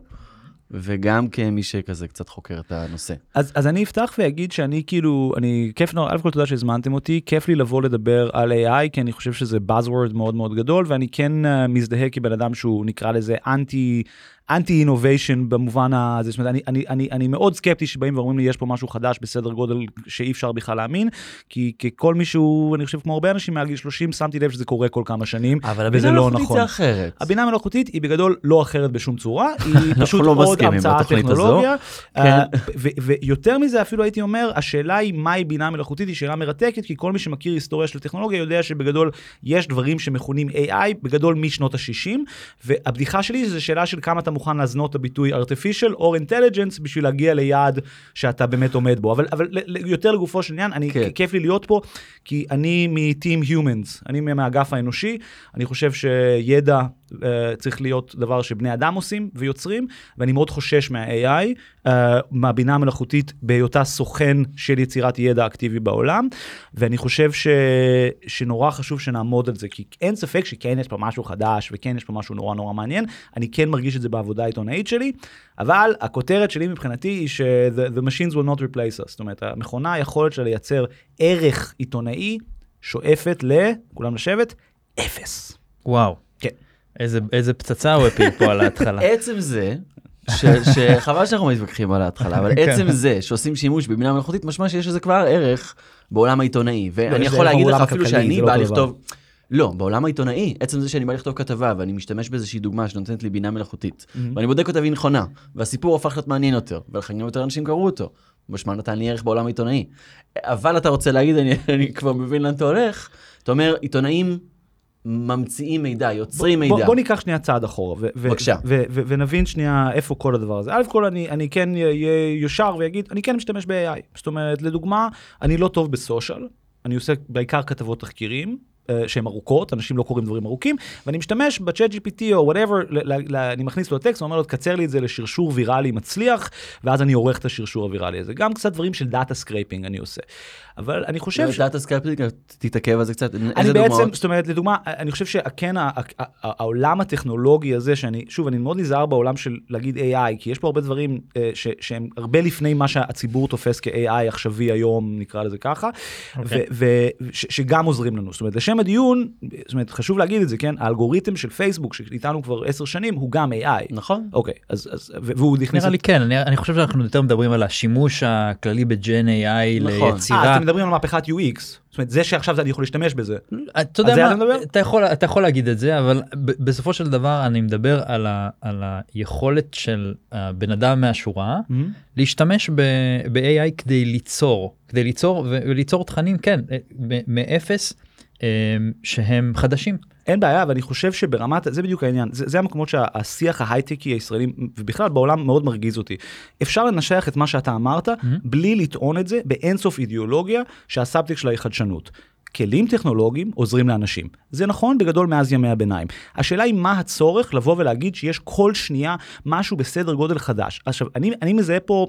וגם כמי שכזה קצת חוקר את הנושא. אז, אז אני אפתח ואגיד שאני כאילו, אני, כיף נורא, אלף כל תודה שהזמנתם אותי, כיף לי לבוא לדבר על AI, כי אני חושב שזה Buzzword מאוד מאוד גדול, ואני כן uh, מזדהה כבן אדם שהוא נקרא לזה אנטי אנטי אינוביישן במובן הזה, זאת אומרת, אני, אני, אני, אני מאוד סקפטי שבאים ואומרים לי יש פה משהו חדש בסדר גודל שאי אפשר בכלל להאמין, כי ככל מישהו, אני חושב כמו הרבה אנשים מעל גיל 30, שמתי לב שזה קורה כל כמה שנים, אבל הבינה לא נכון. זה אחרת. הבינה המלאכותית היא בגדול לא אחרת בשום צורה, היא פשוט לא עוד המצאה טכנולוגיה, כן. ויותר מזה אפילו הייתי אומר, השאלה היא מהי בינה מלאכותית היא שאלה מרתקת, כי כל מי שמכיר היסטוריה של טכנולוגיה יודע שבגדול יש דברים שמכונים AI, בגדול משנות ה-60, והבדיחה שלי זה שאלה של כמה אתה מוכן להזנות את הביטוי artificial or intelligence בשביל להגיע ליעד שאתה באמת עומד בו. אבל, אבל יותר לגופו של עניין, אני, כן. כיף לי להיות פה, כי אני מ-team humans, אני מהאגף האנושי, אני חושב שידע uh, צריך להיות דבר שבני אדם עושים ויוצרים, ואני מאוד חושש מה-AI, uh, אה, מהבינה המלאכותית בהיותה סוכן של יצירת ידע אקטיבי בעולם, ואני חושב ש... שנורא חשוב שנעמוד על זה, כי אין ספק שכן יש פה משהו חדש, וכן יש פה משהו נורא נורא מעניין, אני כן מרגיש את זה בעבודה העיתונאית שלי, אבל הכותרת שלי מבחינתי היא ש- the machines will not replace us, זאת אומרת, המכונה, היכולת שלה לייצר ערך עיתונאי, שואפת ל... כולם לשבת, אפס. וואו. כן. איזה, איזה פצצה הוא הפיל פה על ההתחלה. עצם זה, שחבל שאנחנו מתווכחים על ההתחלה, אבל כן. עצם זה שעושים שימוש בבינה מלאכותית, משמע שיש לזה כבר ערך בעולם העיתונאי. ואני יכול להגיד לך אפילו שאני לא בא לכתוב... לא, בעולם העיתונאי, עצם זה שאני בא לכתוב כתבה ואני משתמש באיזושהי דוגמה שנותנת לי בינה מלאכותית, mm-hmm. ואני בודק אותה והיא נכונה, והסיפור הפך להיות מעניין יותר, ולכן גם יותר אנשים קראו אותו. משמע נתן לי ערך בעולם העיתונאי. אבל אתה רוצה להגיד, אני, אני כבר מבין לאן אתה הולך, אתה אומר, עיתונאים ממציאים מידע, יוצרים בוא, מידע. בוא, בוא ניקח שנייה צעד אחורה. ו- בבקשה. ו- ו- ונבין שנייה איפה כל הדבר הזה. א' כל אני, אני כן אהיה ישר ויגיד, אני כן משתמש ב-AI. זאת אומרת, לדוגמה, אני לא טוב ב social, אני עושה בעיקר כתבות תחקירים. שהן ארוכות, אנשים לא קוראים דברים ארוכים, ואני משתמש בצ'אט GPT או whatever, אני מכניס לו טקסט ואומר לו, תקצר לי את זה לשרשור ויראלי מצליח, ואז אני עורך את השרשור הוויראלי הזה. גם קצת דברים של data scraping אני עושה. אבל אני חושב ש... data scraping, תתעכב על זה קצת, אני איזה בעצם, דוגמאות? זאת אומרת, לדוגמה, אני חושב שכן, העולם הטכנולוגי הזה, שאני, שוב, אני מאוד נזהר בעולם של להגיד AI, כי יש פה הרבה דברים אה, ש, שהם הרבה לפני מה שהציבור תופס כ-AI עכשווי היום, נקרא לזה ככה, okay. אוקיי. ושגם עוזרים לנו. זאת אומרת, לשם הדיון, זאת אומרת, חשוב להגיד את זה, כן? האלגוריתם של פייסבוק, שאיתנו כבר עשר שנים, הוא גם AI. נכון. אוקיי, אז, אז והוא נכנס... נראה לי כן, אני, אני חושב שאנחנו יותר מדברים על השימוש הכללי בג'ן AI נכון. ליצירה. אה, מדברים על מהפכת UX. זאת אומרת, זה שעכשיו אני יכול להשתמש בזה. אתה יודע מה, אתה יכול, אתה יכול להגיד את זה, אבל בסופו של דבר אני מדבר על, ה, על היכולת של הבן אדם מהשורה mm-hmm. להשתמש ב-AI כדי ליצור, כדי ליצור וליצור תכנים, כן, מאפס. אמ, שהם חדשים. אין בעיה, ואני חושב שברמת, זה בדיוק העניין, זה, זה המקומות שהשיח ההייטקי הישראלי, ובכלל בעולם מאוד מרגיז אותי. אפשר לנשח את מה שאתה אמרת, mm-hmm. בלי לטעון את זה באינסוף אידיאולוגיה שהסאבטקסט שלה היא חדשנות. כלים טכנולוגיים עוזרים לאנשים. זה נכון בגדול מאז ימי הביניים. השאלה היא מה הצורך לבוא ולהגיד שיש כל שנייה משהו בסדר גודל חדש. עכשיו, אני, אני מזהה פה...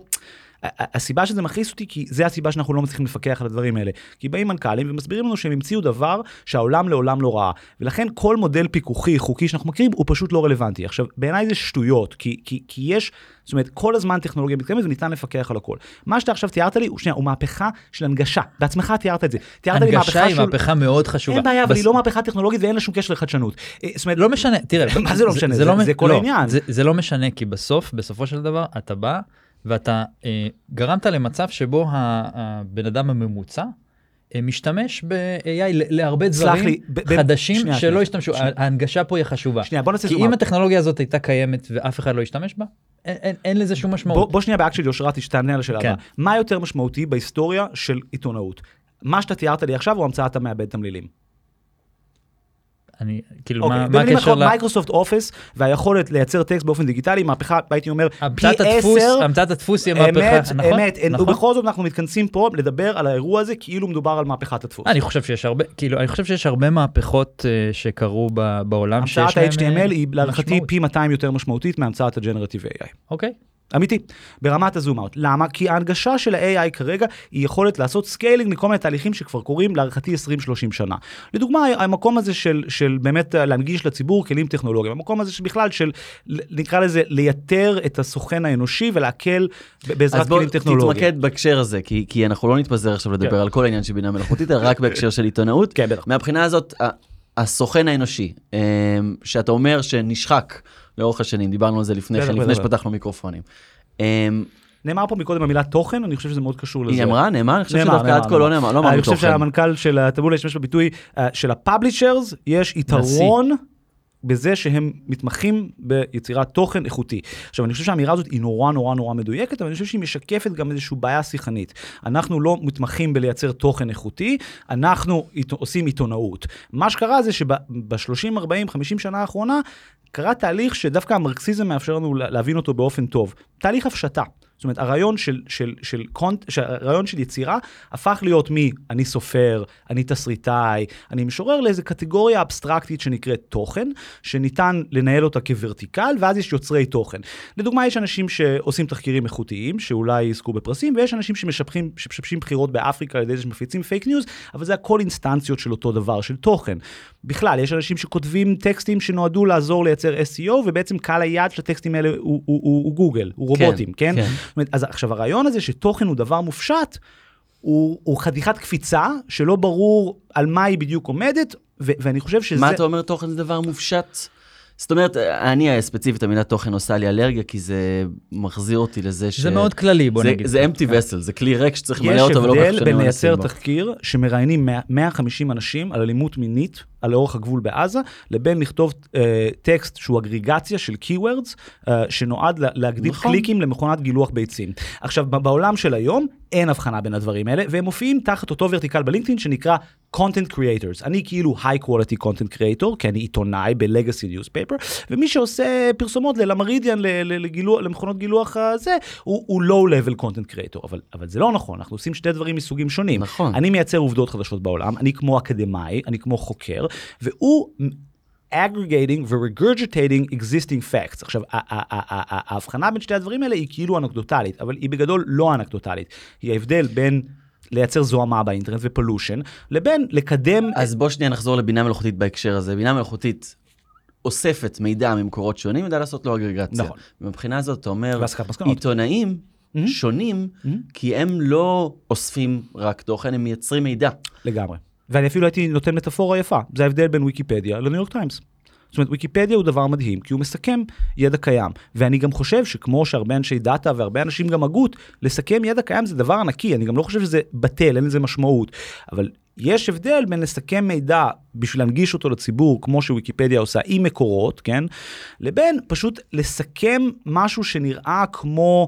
הסיבה שזה מכעיס אותי, כי זה הסיבה שאנחנו לא מצליחים לפקח על הדברים האלה. כי באים מנכ"לים ומסבירים לנו שהם המציאו דבר שהעולם לעולם לא ראה. ולכן כל מודל פיקוחי, חוקי שאנחנו מכירים, הוא פשוט לא רלוונטי. עכשיו, בעיניי זה שטויות, כי, כי, כי יש, זאת אומרת, כל הזמן טכנולוגיה מתקדמת וניתן לפקח על הכל. מה שאתה עכשיו תיארת לי, הוא שנייה, הוא מהפכה של הנגשה. בעצמך תיארת את זה. תיארת לי מהפכה היא של... מהפכה מאוד חשובה. אין בעיה, בס... אבל היא לא מהפכה טכנולוגית ואין לה שום קשר לחדשנות. אה, זאת אומרת, לא משנה, תראה, מה זה לא משנה? זה, זה, זה, זה כל לא, העניין. זה, זה לא משנה, כי בסוף, בסופו של דבר, אתה בא ואתה אה, גרמת למצב שבו הבן אדם הממוצע אה, משתמש ב-AI להרבה דברים לי, ב- חדשים שנייה, שלא שנייה, השתמשו, שנייה. ההנגשה פה היא חשובה. שנייה, בוא נעשה כי אם הטכנולוגיה הזאת הייתה קיימת ואף אחד לא השתמש בה, אין, אין, אין לזה שום משמעות. בוא, בוא שנייה באקט של יושרה תענה על השאלה כן. הבאה. מה יותר משמעותי בהיסטוריה של עיתונאות? מה שאתה תיארת לי עכשיו או המצאת המעבד תמלילים? אני כאילו okay, מה, מה הקשר ל... מייקרוסופט אופס והיכולת לייצר טקסט באופן דיגיטלי מהפכה הייתי אומר פי עשר. המצאת הדפוס היא המהפכה, נכון? אמת, נכון. ובכל זאת אנחנו מתכנסים פה לדבר על האירוע הזה כאילו מדובר על מהפכת הדפוס. אני חושב שיש הרבה כאילו אני חושב שיש הרבה מהפכות uh, שקרו ב, בעולם שיש להם. המצאת ה-HTML היא להערכתי פי 200 יותר משמעותית מהמצאת ה generative AI. אוקיי. אמיתי, ברמת ה zoom out. למה? כי ההנגשה של ה-AI כרגע היא יכולת לעשות scaling מכל מיני תהליכים שכבר קורים להערכתי 20-30 שנה. לדוגמה, המקום הזה של, של באמת להנגיש לציבור כלים טכנולוגיים, המקום הזה שבכלל של, נקרא לזה, לייתר את הסוכן האנושי ולהקל בעזרת כלים טכנולוגיים. אז בוא תתמקד בהקשר הזה, כי, כי אנחנו לא נתפזר עכשיו לדבר כן. על כל העניין של בינה מלאכותית, אלא רק בהקשר של עיתונאות. כן, בטח. מהבחינה הזאת, הסוכן האנושי, אמ, שאתה אומר שנשחק לאורך השנים, דיברנו על זה לפני כן, לפני שפתחנו מיקרופונים. אמ, נאמר פה מקודם המילה תוכן, אני חושב שזה מאוד קשור לזה. היא אמרה? נאמר? אני חושב שדווקא עד כה לא נאמר, לא אמרנו תוכן. אני חושב שהמנכ"ל של הטבולה השתמש בביטוי אה, של הפאבלישרס, יש יתרון בזה שהם מתמחים ביצירת תוכן איכותי. עכשיו, אני חושב שהאמירה הזאת היא נורא נורא נורא מדויקת, אבל אני חושב שהיא משקפת גם איזושהי בעיה שיחנית. אנחנו לא מתמחים בלייצר תוכן איכותי, אנחנו עושים עיתונאות. מה שקרה זה שב-30, 40, 50 שנה האחרונה, קרה תהליך שדווקא המרקסיזם מאפשר לנו להבין אותו באופן טוב. תהליך הפשטה. זאת אומרת, הרעיון של, של, של, קונט, הרעיון של יצירה הפך להיות מ"אני סופר", "אני תסריטאי", "אני משורר" לאיזה קטגוריה אבסטרקטית שנקראת תוכן, שניתן לנהל אותה כ vertical, ואז יש יוצרי תוכן. לדוגמה, יש אנשים שעושים תחקירים איכותיים, שאולי יזכו בפרסים, ויש אנשים שמשבחים, שמשבשים בחירות באפריקה על ידי זה שמפיצים פייק ניוז, אבל זה הכל אינסטנציות של אותו דבר, של תוכן. בכלל, יש אנשים שכותבים טקסטים שנועדו לעזור לייצר SEO, ובעצם קהל היעד של הטקסטים האלה הוא, הוא, הוא, הוא גוגל, הוא כן, רובוטים, כן? כן? אומרת, אז עכשיו הרעיון הזה שתוכן הוא דבר מופשט, הוא, הוא חתיכת קפיצה שלא ברור על מה היא בדיוק עומדת, ו- ואני חושב שזה... מה אתה אומר תוכן זה דבר מופשט? זאת אומרת, אני ספציפית, המילה תוכן עושה לי אלרגיה, כי זה מחזיר אותי לזה ש... זה מאוד כללי, בוא זה, נגיד. זה empty vessel, זה כלי ריק שצריך למלא אותו ולא כך שאני יש הבדל בין לייצר תחקיר שמראיינים 150 אנשים על אלימות מינית על לאורך הגבול בעזה, לבין לכתוב uh, טקסט שהוא אגריגציה של keywords, uh, שנועד להגדיל נכון. קליקים למכונת גילוח ביצים. עכשיו, בעולם של היום אין הבחנה בין הדברים האלה, והם מופיעים תחת אותו ורטיקל בלינקדאין שנקרא content creators, אני כאילו high quality content creator, כי אני עיתונאי ב-legacy newspaper, ומי שעושה פרסומות למרידיאן, למכונות גילוח הזה, הוא, הוא low level content creator, אבל, אבל זה לא נכון, אנחנו עושים שתי דברים מסוגים שונים. נכון. אני מייצר עובדות חדשות בעולם, אני כמו אקדמאי, אני כמו חוקר, והוא... aggregating ו-regurgitating existing facts. עכשיו, ההבחנה בין שתי הדברים האלה היא כאילו אנקדוטלית, אבל היא בגדול לא אנקדוטלית. היא ההבדל בין לייצר זוהמה באינטרנט ו pollution, לבין לקדם... אז בוא שנייה נחזור לבינה מלאכותית בהקשר הזה. בינה מלאכותית אוספת מידע ממקורות שונים, יודע לעשות לו אגרגציה. נכון. מבחינה הזאת, אתה אומר. עיתונאים Mm-hmm. שונים, כי הם לא אוספים רק תוכן, הם מייצרים מידע. לגמרי. ואני אפילו הייתי נותן מטאפורה יפה, זה ההבדל בין ויקיפדיה לניו יורק טיימס. זאת אומרת, ויקיפדיה הוא דבר מדהים, כי הוא מסכם ידע קיים. ואני גם חושב שכמו שהרבה אנשי דאטה והרבה אנשים גם הגות, לסכם ידע קיים זה דבר ענקי, אני גם לא חושב שזה בטל, אין לזה משמעות. אבל יש הבדל בין לסכם מידע בשביל להנגיש אותו לציבור, כמו שוויקיפדיה עושה עם מקורות, כן? לבין פשוט לסכם משהו שנראה כמו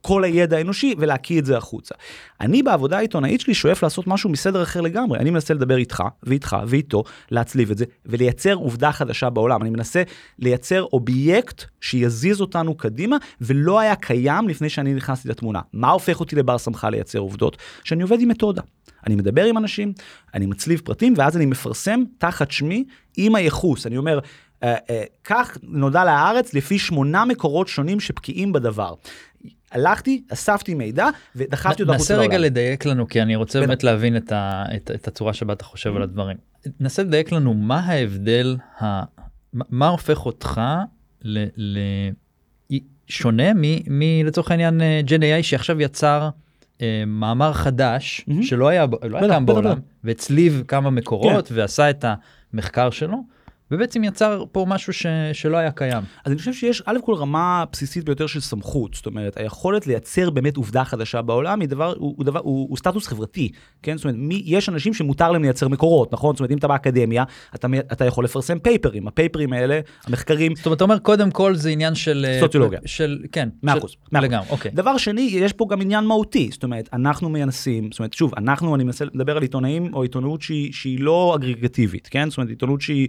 כל הידע האנושי ולהקיא את זה החוצה. אני בעבודה העיתונאית שלי שואף לעשות משהו מסדר אחר לגמרי. אני מנסה לדבר איתך ואיתך ואיתו, להצליב את זה ולייצר עובדה חדשה בעולם. אני מנסה לייצר אובייקט שיזיז אותנו קדימה ולא היה קיים לפני שאני נכנסתי לתמונה. מה הופך אותי לבר סמכה לייצר עובדות? שאני עובד עם מתודה. אני מדבר עם אנשים, אני מצליב פרטים ואז אני מפרסם תחת שמי עם הייחוס. אני אומר, אה, אה, כך נודע לארץ לפי שמונה מקורות שונים שבקיאים בדבר. הלכתי, אספתי מידע ודחפתי אותו ננסה רגע לדייק לנו כי אני רוצה באמת להבין את, ה, את, את הצורה שבה אתה חושב על הדברים. נסה לדייק לנו מה ההבדל, ה, מה הופך אותך ל, ל, שונה מלצורך העניין ג'ן AI שעכשיו יצר אה, מאמר חדש mm-hmm. שלא היה, לא היה קיים בעולם והצליב כמה מקורות כן. ועשה את המחקר שלו. ובעצם יצר פה משהו ש... שלא היה קיים. אז אני חושב שיש א' כל רמה בסיסית ביותר של סמכות, זאת אומרת היכולת לייצר באמת עובדה חדשה בעולם היא דבר, הוא, הוא, דבר, הוא, הוא סטטוס חברתי, כן? זאת אומרת מי, יש אנשים שמותר להם לייצר מקורות, נכון? זאת אומרת אם אתה באקדמיה, אתה, אתה יכול לפרסם פייפרים, הפייפרים האלה, המחקרים. זאת אומרת אתה אומר קודם כל זה עניין של... אה, סוציולוגיה. של, כן. מאה אחוז. לגמרי, אוקיי. דבר שני, יש פה גם עניין מהותי, זאת אומרת אנחנו מנסים, זאת אומרת שוב, אנחנו, אני מנסה לדבר על עיתונאים או עיתונות שהיא, שהיא לא אגרגטיבית, כן? זאת אומרת עיתונות שהיא,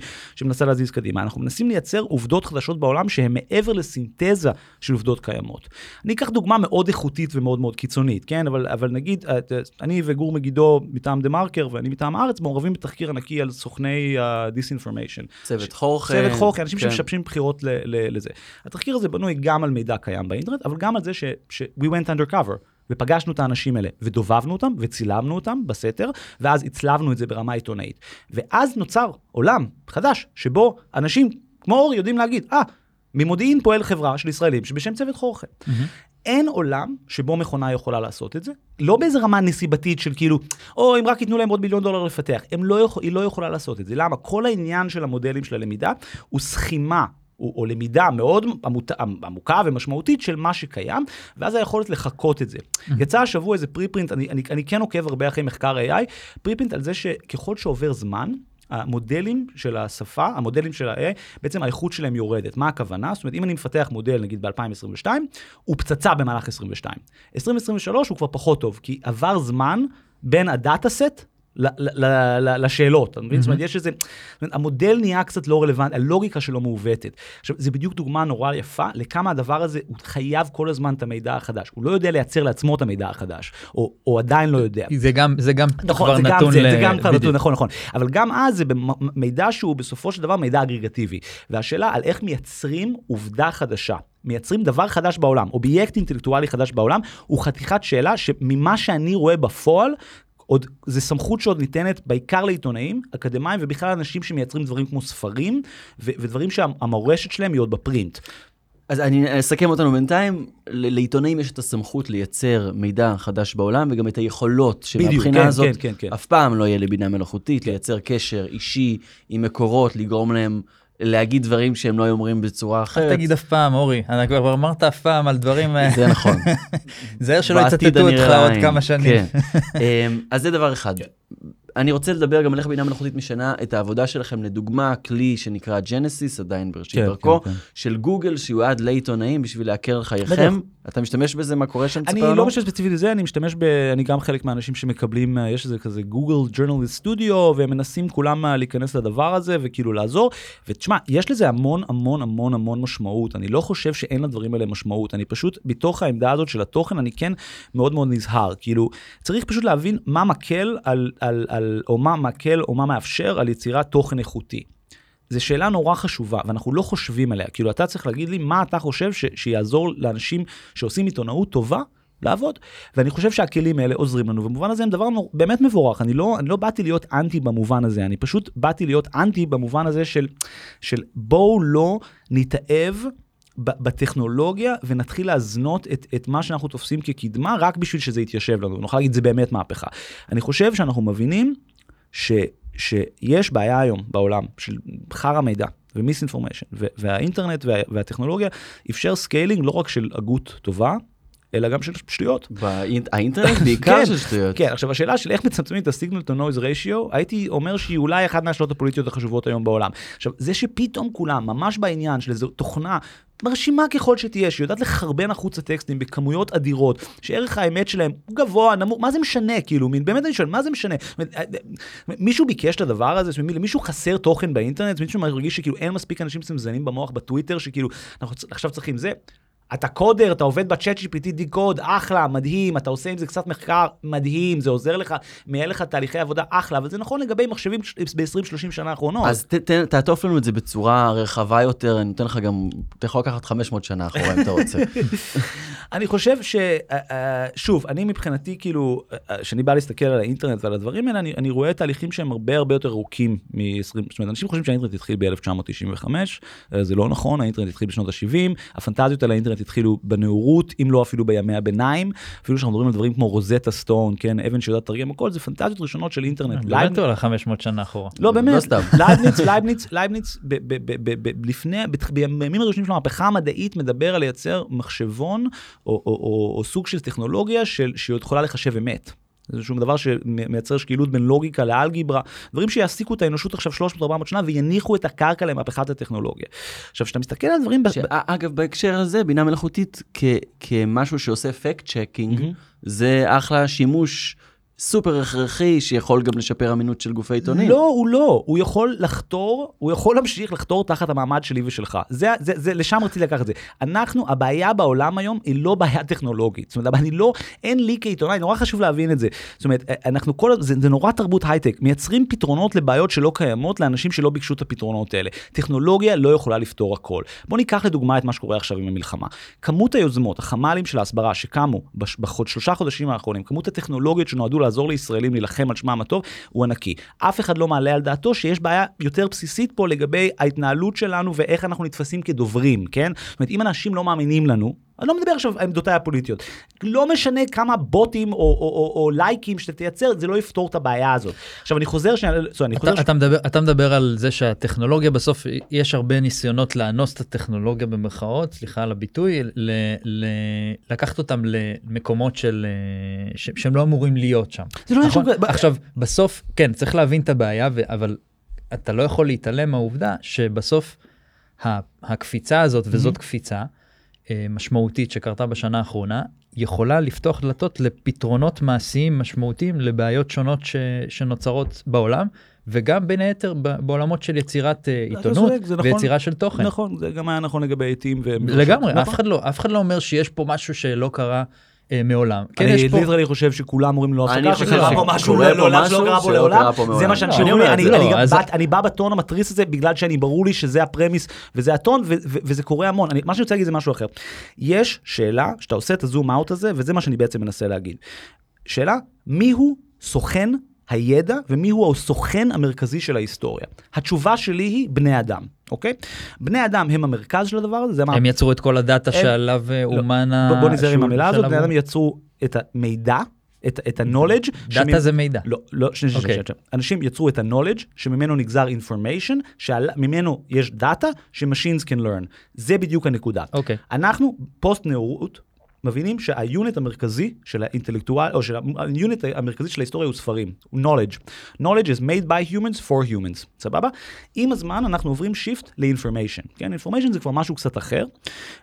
שמנסה להזיז קדימה. אנחנו מנסים לייצר עובדות חדשות בעולם שהן מעבר לסינתזה של עובדות קיימות. אני אקח דוגמה מאוד איכותית ומאוד מאוד קיצונית, כן? אבל, אבל נגיד, אה, אני וגור מגידו מטעם דה מרקר ואני מטעם הארץ מעורבים בתחקיר ענקי על סוכני ה-disinformation. Uh, צוות חוך. צוות חוך, אנשים כן. שמשבשים בחירות ל- ל- לזה. התחקיר הזה בנוי גם על מידע קיים באינטרנט, אבל גם על זה ש- ש- we went undercover. ופגשנו את האנשים האלה, ודובבנו אותם, וצילמנו אותם בסתר, ואז הצלבנו את זה ברמה עיתונאית. ואז נוצר עולם חדש, שבו אנשים כמו אורי יודעים להגיד, אה, ah, ממודיעין פועל חברה של ישראלים שבשם צוות חורכה. Mm-hmm. אין עולם שבו מכונה יכולה לעשות את זה, לא באיזה רמה נסיבתית של כאילו, או אם רק ייתנו להם עוד מיליון דולר לפתח, לא יכול, היא לא יכולה לעשות את זה. למה? כל העניין של המודלים של הלמידה הוא סכימה או, או למידה מאוד עמוק, עמוקה ומשמעותית של מה שקיים, ואז היכולת לחקות את זה. יצא השבוע איזה פריפרינט, אני, אני, אני כן עוקב הרבה אחרי מחקר AI, פריפרינט על זה שככל שעובר זמן, המודלים של השפה, המודלים של ה-AI, בעצם האיכות שלהם יורדת. מה הכוונה? זאת אומרת, אם אני מפתח מודל, נגיד ב-2022, הוא פצצה במהלך 22. 2023 הוא כבר פחות טוב, כי עבר זמן בין הדאטה סט לשאלות, אתה מבין? זאת אומרת, יש איזה, המודל נהיה קצת לא רלוונטי, הלוגיקה שלו מעוותת. עכשיו, זה בדיוק דוגמה נורא יפה לכמה הדבר הזה, הוא חייב כל הזמן את המידע החדש. הוא לא יודע לייצר לעצמו את המידע החדש, או, או עדיין לא יודע. זה גם, זה גם נכון, כבר זה נתון גם, זה, ל... זה גם כבר נתון, נכון, נכון. אבל גם אז זה מידע שהוא בסופו של דבר מידע אגרגטיבי. והשאלה על איך מייצרים עובדה חדשה. מייצרים דבר חדש בעולם, אובייקט אינטלקטואלי חדש בעולם, הוא חתיכת שאלה שממה שאני רואה בפועל, עוד, זה סמכות שעוד ניתנת בעיקר לעיתונאים, אקדמאים ובכלל אנשים שמייצרים דברים כמו ספרים, ו- ודברים שהמורשת שלהם היא עוד בפרינט. אז אני אסכם אותנו בינתיים, לעיתונאים יש את הסמכות לייצר מידע חדש בעולם וגם את היכולות שמבחינה כן, הזאת כן, כן, כן. אף פעם לא יהיה לבינה מלאכותית, כן. לייצר קשר אישי עם מקורות, לגרום להם להגיד דברים שהם לא היו אומרים בצורה אחרת. אל תגיד אף פעם, אורי, אני כבר אמרת אף פעם על דברים... אה, זה נכון. זהר שלא יצטטו אותך עוד כמה שנים. כן. אמ, אז זה דבר אחד. אני רוצה לדבר גם על איך בינה מלאכותית משנה את העבודה שלכם, לדוגמה, כלי שנקרא ג'נסיס, עדיין בראשית כן, דרכו, כן, כן. של גוגל, שיועד לעיתונאים בשביל להקל על חייכם. אתה משתמש בזה, מה קורה שם? אני לא משתמש ספציפית לזה, אני משתמש ב... אני גם חלק מהאנשים שמקבלים, אה, יש איזה כזה גוגל ג'ורנליסט סטודיו, והם מנסים כולם אה, להיכנס לדבר הזה וכאילו לעזור. ותשמע, יש לזה המון המון המון המון משמעות. אני לא חושב שאין לדברים האלה משמעות. אני פשוט, בתוך העמדה הזאת של התוכן, אני כן מאוד מאוד נזהר. כאילו, צריך פשוט להבין מה מקל על, על, על או מה מקל או מה מאפשר על יצירת תוכן איכותי. זו שאלה נורא חשובה, ואנחנו לא חושבים עליה. כאילו, אתה צריך להגיד לי מה אתה חושב ש- שיעזור לאנשים שעושים עיתונאות טובה לעבוד. ואני חושב שהכלים האלה עוזרים לנו, ובמובן הזה הם דבר נור... באמת מבורך. אני לא, אני לא באתי להיות אנטי במובן הזה, אני פשוט באתי להיות אנטי במובן הזה של, של בואו לא נתאהב בטכנולוגיה ונתחיל להזנות את, את מה שאנחנו תופסים כקדמה רק בשביל שזה יתיישב לנו, נוכל להגיד זה באמת מהפכה. אני חושב שאנחנו מבינים ש, שיש בעיה היום בעולם של חרא מידע ו misinformation, והאינטרנט וה, והטכנולוגיה אפשר scaling לא רק של הגות טובה, אלא גם של שטויות. האינטרנט בעיקר של שטויות. כן, עכשיו השאלה של איך מצמצמים את ה signal to noise ratio, הייתי אומר שהיא אולי אחת מהשאלות הפוליטיות החשובות היום בעולם. עכשיו, זה שפתאום כולם ממש בעניין של איזו תוכנה מרשימה ככל שתהיה, שיודעת לחרבן החוצה טקסטים בכמויות אדירות, שערך האמת שלהם הוא גבוה, נמוך, מה זה משנה, כאילו, מין, באמת אני שואל, מה זה משנה? אה, אה, מישהו ביקש את הדבר הזה, למישהו חסר תוכן באינטרנט, מישהו מרגיש שכאילו אין מספיק אנשים שמזיינים במוח בטוויטר, שכאילו, אנחנו עכשיו צריכים זה, אתה קודר, אתה עובד בצ'אט GPT דיקוד, אחלה, מדהים, אתה עושה עם זה קצת מחקר, מדהים, זה עוזר לך, מייעל לך תהליכי עבודה, אחלה, אבל זה נכון לגבי מחשבים ב-20-30 שנה האחרונות. אז תעטוף לנו את זה בצורה רחבה יותר, אני נותן לך גם, אתה יכול לקחת 500 שנה אחורה אם אתה רוצה. אני חושב ש... אה, אה, שוב, אני מבחינתי, כאילו, כשאני אה, בא להסתכל על האינטרנט ועל הדברים האלה, אני, אני רואה תהליכים שהם הרבה הרבה יותר ארוכים מ-20, זאת אומרת, אנשים חושבים שהאינטרנט התחיל ב-1995, זה לא נכון, האינטרנט התחיל בשנות ה-70, הפנטזיות על האינטרנט התחילו בנאורות, אם לא אפילו בימי הביניים, אפילו שאנחנו מדברים על דברים כמו רוזטה סטון, כן, אבן שיודעת לתרגם הכל, זה פנטזיות ראשונות של אינטרנט. באמת על 500 שנה אחורה. לא, באמת, לא לייבניץ, לייבניץ, לייבניץ, לפני, בימים הראשונים של המהפכה המדעית מדבר על לייצר מחשבון או, סוג של טכנולוגיה שיכולה לחשב אמת. איזשהו דבר שמייצר שקילות בין לוגיקה לאלגיברה, דברים שיעסיקו את האנושות עכשיו 300-400 שנה ויניחו את הקרקע למהפכת הטכנולוגיה. עכשיו, כשאתה מסתכל על דברים... ש... ב... אגב, בהקשר הזה, בינה מלאכותית כ... כמשהו שעושה fact checking, mm-hmm. זה אחלה שימוש. סופר הכרחי שיכול גם לשפר אמינות של גופי עיתונים. לא, הוא לא. הוא יכול לחתור, הוא יכול להמשיך לחתור תחת המעמד שלי ושלך. זה, זה, זה, לשם רציתי לקחת את זה. אנחנו, הבעיה בעולם היום היא לא בעיה טכנולוגית. זאת אומרת, אני לא, אין לי כעיתונאי, נורא חשוב להבין את זה. זאת אומרת, אנחנו כל, זה, זה נורא תרבות הייטק. מייצרים פתרונות לבעיות שלא קיימות לאנשים שלא ביקשו את הפתרונות האלה. טכנולוגיה לא יכולה לפתור הכל. בוא ניקח לדוגמה את מה שקורה עכשיו עם המלחמה. כמות היוזמות, החמ"לים של ההסברה שקמו בשלושה חודשים האחרונים, כמות הטכנולוגיות שנועדו לעזור לישראלים להילחם על שמם הטוב, הוא ענקי. אף אחד לא מעלה על דעתו שיש בעיה יותר בסיסית פה לגבי ההתנהלות שלנו ואיך אנחנו נתפסים כדוברים, כן? זאת אומרת, אם אנשים לא מאמינים לנו, אני לא מדבר עכשיו על עמדותיי הפוליטיות. לא משנה כמה בוטים או, או, או, או לייקים שאתה תייצר, זה לא יפתור את הבעיה הזאת. עכשיו אני חוזר ש... אני חוזר אתה, ש... אתה, מדבר, אתה מדבר על זה שהטכנולוגיה בסוף, יש הרבה ניסיונות לאנוס את הטכנולוגיה במרכאות, סליחה על הביטוי, ל, ל, לקחת אותם למקומות של, ש, שהם לא אמורים להיות שם. זה לא נכון? ב... עכשיו, בסוף, כן, צריך להבין את הבעיה, ו, אבל אתה לא יכול להתעלם מהעובדה שבסוף הקפיצה הזאת, וזאת mm-hmm. קפיצה, אה, משמעותית שקרתה בשנה האחרונה, יכולה לפתוח דלתות לפתרונות מעשיים משמעותיים לבעיות שונות ש, שנוצרות בעולם, וגם בין היתר בעולמות של יצירת אה, עיתונות נכון, ויצירה של תוכן. נכון, זה גם היה נכון לגבי עטים. לגמרי, נכון. אף, אחד לא, אף אחד לא אומר שיש פה משהו שלא קרה אה, מעולם. כן, אני ליטרלי חושב שכולם אומרים לו הפסקה, שקרה פה משהו שלא קרה פה לעולם, זה מה שאנשים אומרים לי, אני בא בטון המתריס הזה בגלל שאני ברור לי שזה הפרמיס וזה הטון, וזה קורה המון. מה שאני רוצה להגיד זה משהו אחר. יש שאלה, שאתה עושה את הזום אאוט הזה, וזה מה שאני בעצם מנסה להגיד. שאלה, מיהו סוכן הידע ומיהו הסוכן המרכזי של ההיסטוריה. התשובה שלי היא בני אדם, אוקיי? בני אדם הם המרכז של הדבר הזה, זה מה... הם יצרו את כל הדאטה הם... שעליו אה, לא, אומן ה... בוא נזהר עם המילה הזאת, בני אדם יצרו את המידע. את, את ה-knowledge. דאטה שממ... זה מידע. לא, לא, שני, שני, okay. שני, שני. אנשים יצרו את ה-knowledge שממנו נגזר information, שממנו יש דאטה ש-machines can learn. זה בדיוק הנקודה. אוקיי. אנחנו פוסט נאורות, מבינים שה-unit המרכזי של האינטלקטואל, או של ה-unit המרכזי של ההיסטוריה הוא ספרים, הוא knowledge. knowledge is made by humans for humans, סבבה? עם הזמן אנחנו עוברים shift ל-information, כן? information זה כבר משהו קצת אחר,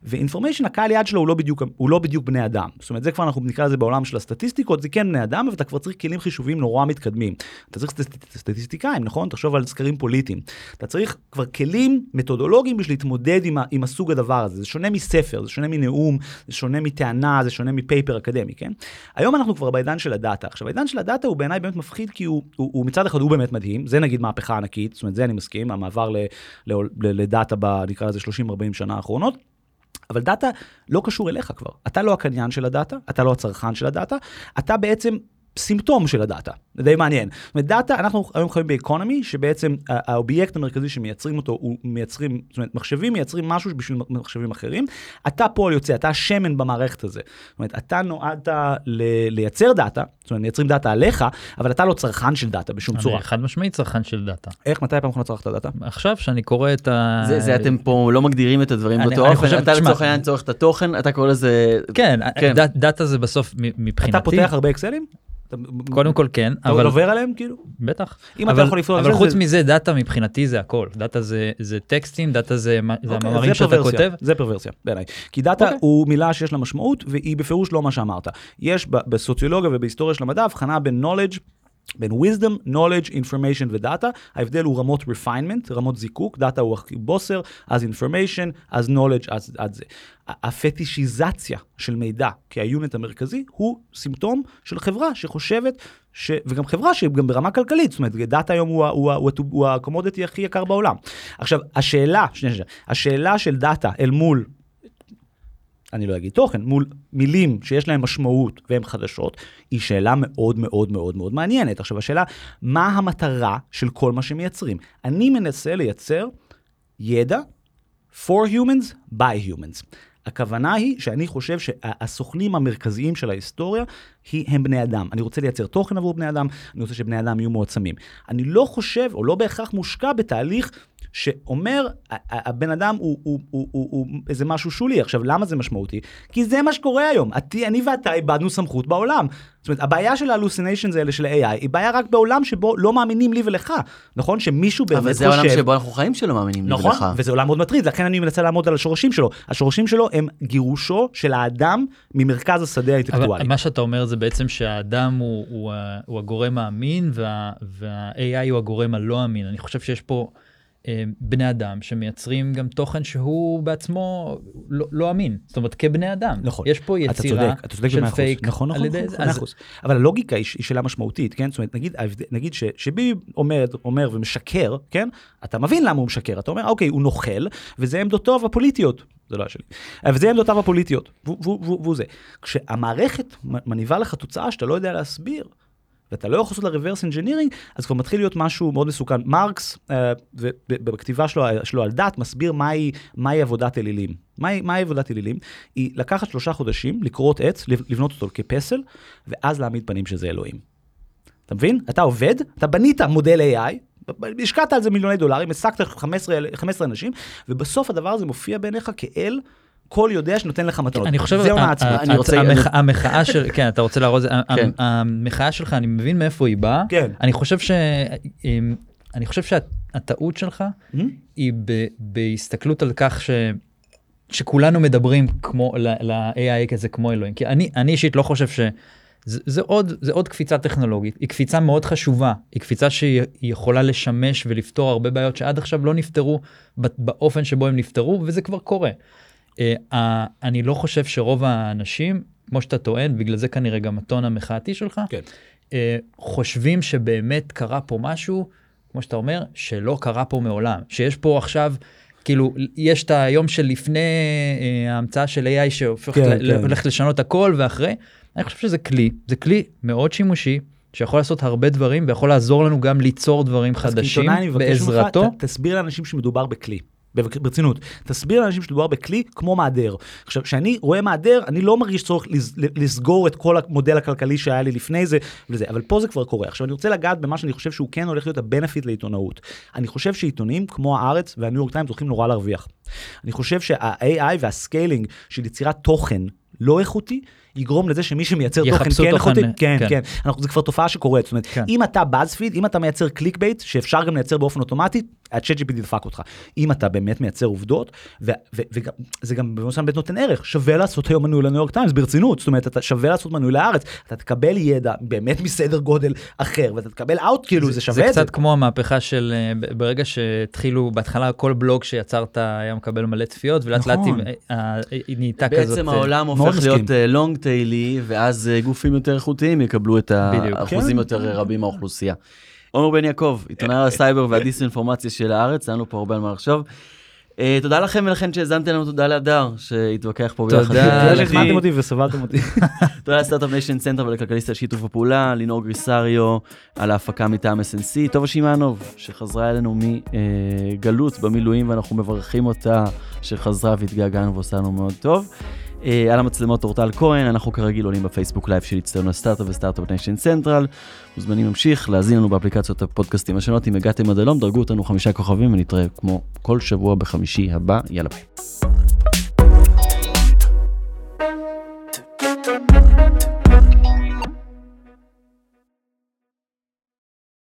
ו-information, הקהל יעד שלו הוא לא, בדיוק, הוא לא בדיוק בני אדם. זאת אומרת, זה כבר אנחנו נקרא לזה בעולם של הסטטיסטיקות, זה כן בני אדם, אבל אתה כבר צריך כלים חישוביים נורא מתקדמים. אתה צריך סטטיסטיקאים, נכון? תחשוב על סקרים פוליטיים. אתה צריך כבר כלים מתודולוגיים בשביל להתמודד עם, עם הסוג הדבר הזה. זה שונה מספר, זה שונה מנאום, זה שונה מטענה, זה שונה מ-paper אקדמי, כן? היום אנחנו כבר בעידן של הדאטה. עכשיו, העידן של הדאטה הוא בעיניי באמת מפחיד, כי הוא, הוא, הוא מצד אחד הוא באמת מדהים, זה נגיד מהפכה ענקית, זאת אומרת, זה אני מסכים, המעבר לדאטה ב... נקרא לזה 30-40 שנה האחרונות. אבל דאטה לא קשור אליך כבר. אתה לא הקניין של הדאטה, אתה לא הצרכן של הדאטה, אתה בעצם סימפטום של הדאטה, זה די מעניין. זאת אומרת, דאטה, אנחנו היום חיים ב-economy, שבעצם האובייקט המרכזי שמייצרים אותו, הוא מייצרים, זאת אומרת, מחשבים מייצרים משהו בשביל מחשבים אחרים. אתה פועל יוצא, אתה השמן במערכת הזה. זאת אומרת, אתה נועדת לייצר דאטה, זאת אומרת, מייצרים דאטה עליך, אבל אתה לא צרכן של דאטה בשום צורה. אני חד משמעית צרכן של דאטה. איך, מתי פעם אחרונה צרכת דאטה? עכשיו, שאני קורא את ה... זה, זה אתם פה לא מגדירים את הדברים באותו אופן, אתה לצורך העניין צורך את התוכן, אתה קורא לזה... כן, כן. דאטה זה בסוף מבחינתי. אתה פותח הרבה אקסלים? קודם כל כן, אבל... אתה עובר עליהם כאילו? בטח. אם אתה יכול לפנות אבל חוץ מזה דאטה מבחינתי זה הכל. דאטה זה טקסטים, דאטה זה המאמרים שאתה כותב. זה פרוורסיה בעיניי. כי דאטה הוא מילה שיש לה משמעות והיא בפירוש לא מה שאמרת. יש בסוציולוגיה ובהיסטוריה של המדע הבחנה בין knowledge בין wisdom, knowledge, information ודאטה, ההבדל הוא רמות refinement, רמות זיקוק, דאטה הוא הכי בוסר, אז information, אז knowledge, אז עד זה. הפטישיזציה של מידע כה-unit המרכזי הוא סימפטום של חברה שחושבת, ש... וגם חברה שהיא גם ברמה כלכלית, זאת אומרת, דאטה היום הוא, הוא, הוא, הוא ה-commodity הכי יקר בעולם. עכשיו, השאלה, שנייה, שנייה, השאלה של דאטה אל מול אני לא אגיד תוכן, מול מילים שיש להם משמעות והן חדשות, היא שאלה מאוד מאוד מאוד מאוד מעניינת. עכשיו השאלה, מה המטרה של כל מה שמייצרים? אני מנסה לייצר ידע for humans by humans. הכוונה היא שאני חושב שהסוכנים המרכזיים של ההיסטוריה היא, הם בני אדם. אני רוצה לייצר תוכן עבור בני אדם, אני רוצה שבני אדם יהיו מועצמים. אני לא חושב, או לא בהכרח מושקע בתהליך שאומר, הבן אדם הוא, הוא, הוא, הוא, הוא איזה משהו שולי. עכשיו, למה זה משמעותי? כי זה מה שקורה היום. אני ואתה איבדנו סמכות בעולם. זאת אומרת, הבעיה של ההלוסיניישנס האלה של ה-AI, היא בעיה רק בעולם שבו לא מאמינים לי ולך. נכון? שמישהו באמת חושב... אבל זה העולם שבו אנחנו חיים שלא מאמינים נכון? לי ולך. נכון, וזה עולם מאוד מטריד, לכן אני מנסה לעמוד על השורשים שלו. השורשים שלו הם גירושו של האדם ממרכז השדה האינטלקטואלי. אבל מה שאתה אומר זה בעצם שהאדם הוא, הוא, הוא הגורם האמין וה, וה-AI הוא הגורם הלא אמין. אני חושב שיש פה... אה, בני אדם שמייצרים גם תוכן שהוא בעצמו לא, לא אמין, זאת אומרת כבני אדם. נכון. יש פה יצירה אתה צודק, של פייק. נכון, נכון, נכון, נכון, אז... אבל הלוגיקה היא, היא שאלה משמעותית, כן? זאת אומרת, נגיד, נגיד ש, שביבי אומר, אומר ומשקר, כן? אתה מבין למה הוא משקר, אתה אומר, אוקיי, הוא נוכל, וזה עמדותיו הפוליטיות. זה לא היה שלי. אבל זה עמדותיו הפוליטיות, והוא זה. כשהמערכת מניבה לך תוצאה שאתה לא יודע להסביר, ואתה לא יכול לעשות לה reverse engineering, אז כבר מתחיל להיות משהו מאוד מסוכן. מרקס, uh, בכתיבה שלו, שלו על דת, מסביר מהי, מהי עבודת אלילים. מהי, מהי עבודת אלילים? היא לקחת שלושה חודשים, לקרות עץ, לבנות אותו כפסל, ואז להעמיד פנים שזה אלוהים. אתה מבין? אתה עובד, אתה בנית מודל AI, השקעת על זה מיליוני דולרים, העסקת 15, 15 אנשים, ובסוף הדבר הזה מופיע בעיניך כאל כל יודע שנותן לך מתנות. אני חושב, זהו מעצמי. אני רוצה... המחאה של, כן, אתה רוצה להראות, כן. המחאה שלך, אני מבין מאיפה היא באה. כן. אני חושב ש... אני חושב שהטעות שלך mm-hmm. היא בהסתכלות על כך ש... שכולנו מדברים כמו ל-AI כזה כמו אלוהים. כי אני, אני אישית לא חושב ש... זה, זה, עוד, זה עוד קפיצה טכנולוגית, היא קפיצה מאוד חשובה, היא קפיצה שהיא יכולה לשמש ולפתור הרבה בעיות שעד עכשיו לא נפתרו באופן שבו הם נפתרו, וזה כבר קורה. Uh, אני לא חושב שרוב האנשים, כמו שאתה טוען, בגלל זה כנראה גם הטון המחאתי שלך, כן. uh, חושבים שבאמת קרה פה משהו, כמו שאתה אומר, שלא קרה פה מעולם. שיש פה עכשיו, כאילו, יש את היום שלפני uh, ההמצאה של AI שהופך כן, ל- כן. לשנות הכל ואחרי, אני חושב שזה כלי, זה כלי מאוד שימושי. שיכול לעשות הרבה דברים ויכול לעזור לנו גם ליצור דברים חדשים בעזרתו. ממך, ת, תסביר לאנשים שמדובר בכלי. ברצינות, תסביר לאנשים שמדובר בכלי כמו מעדר. עכשיו, כשאני רואה מעדר, אני לא מרגיש צורך לסגור את כל המודל הכלכלי שהיה לי לפני זה וזה, אבל פה זה כבר קורה. עכשיו, אני רוצה לגעת במה שאני חושב שהוא כן הולך להיות ה-benefit לעיתונאות. אני חושב שעיתונים כמו הארץ והניו יורק טיימס הולכים נורא להרוויח. אני חושב שה-AI וה-scaling של יצירת תוכן לא איכותי, יגרום לזה שמי שמייצר תוכן כן איכותי, כן, כן, כן, אנחנו, זה כבר תופעה שקורית, זאת אומרת, כן. אם אתה באז אם אתה מייצר clickbait, שאפשר גם לייצר באופן אוטומטי, ה-ChatGPT דפק אותך. אם אתה באמת מייצר עובדות, וזה גם במובן בית נותן ערך, שווה לעשות היום מנוי לניו יורק טיימס ברצינות, זאת אומרת, אתה שווה לעשות מנוי לארץ, אתה תקבל ידע באמת מסדר גודל אחר, ואתה תקבל out, כאילו זה שווה את זה. זה קצת כמו המהפכה של אה, ברגע שהתחילו, בהתחלה כל בלוג שיצרת היה מקבל מלא צפיות, ולאט לאט נכון. היא נהייתה כזאת. בעצם העולם הופך להיות long tail-י, ואז גופים יותר איכותיים יקבלו את האחוזים כן. יותר רבים מהאוכלוסייה. עומר בן יעקב, עיתונאי הסייבר והדיסאינפורמציה של הארץ, היה לנו פה הרבה על מה לחשוב. אה, תודה לכם ולכן שהאזנתם לנו, תודה להדר שהתווכח פה ביחד. תודה שהזמנתם אותי וסבלתם אותי. תודה ל-Start-Up Nation Central ולכלכליסט על שיתוף הפעולה, לינור גריסריו על ההפקה מטעם SNC, טובה שמענוב שחזרה אלינו מגלות במילואים ואנחנו מברכים אותה שחזרה והתגעגענו ועושה לנו מאוד טוב. אה, על המצלמות אורטל כהן, אנחנו כרגיל עולים בפייסבוק live של הצטדיון הסטארט-אפ ו-Start-Up Nation Central. מוזמנים להמשיך, להאזין לנו באפליקציות הפודקאסטים השונות. אם הגעתם עד הלום, דרגו אותנו חמישה כוכבים ונתראה כמו כל שבוע בחמישי הבא. יאללה ביי.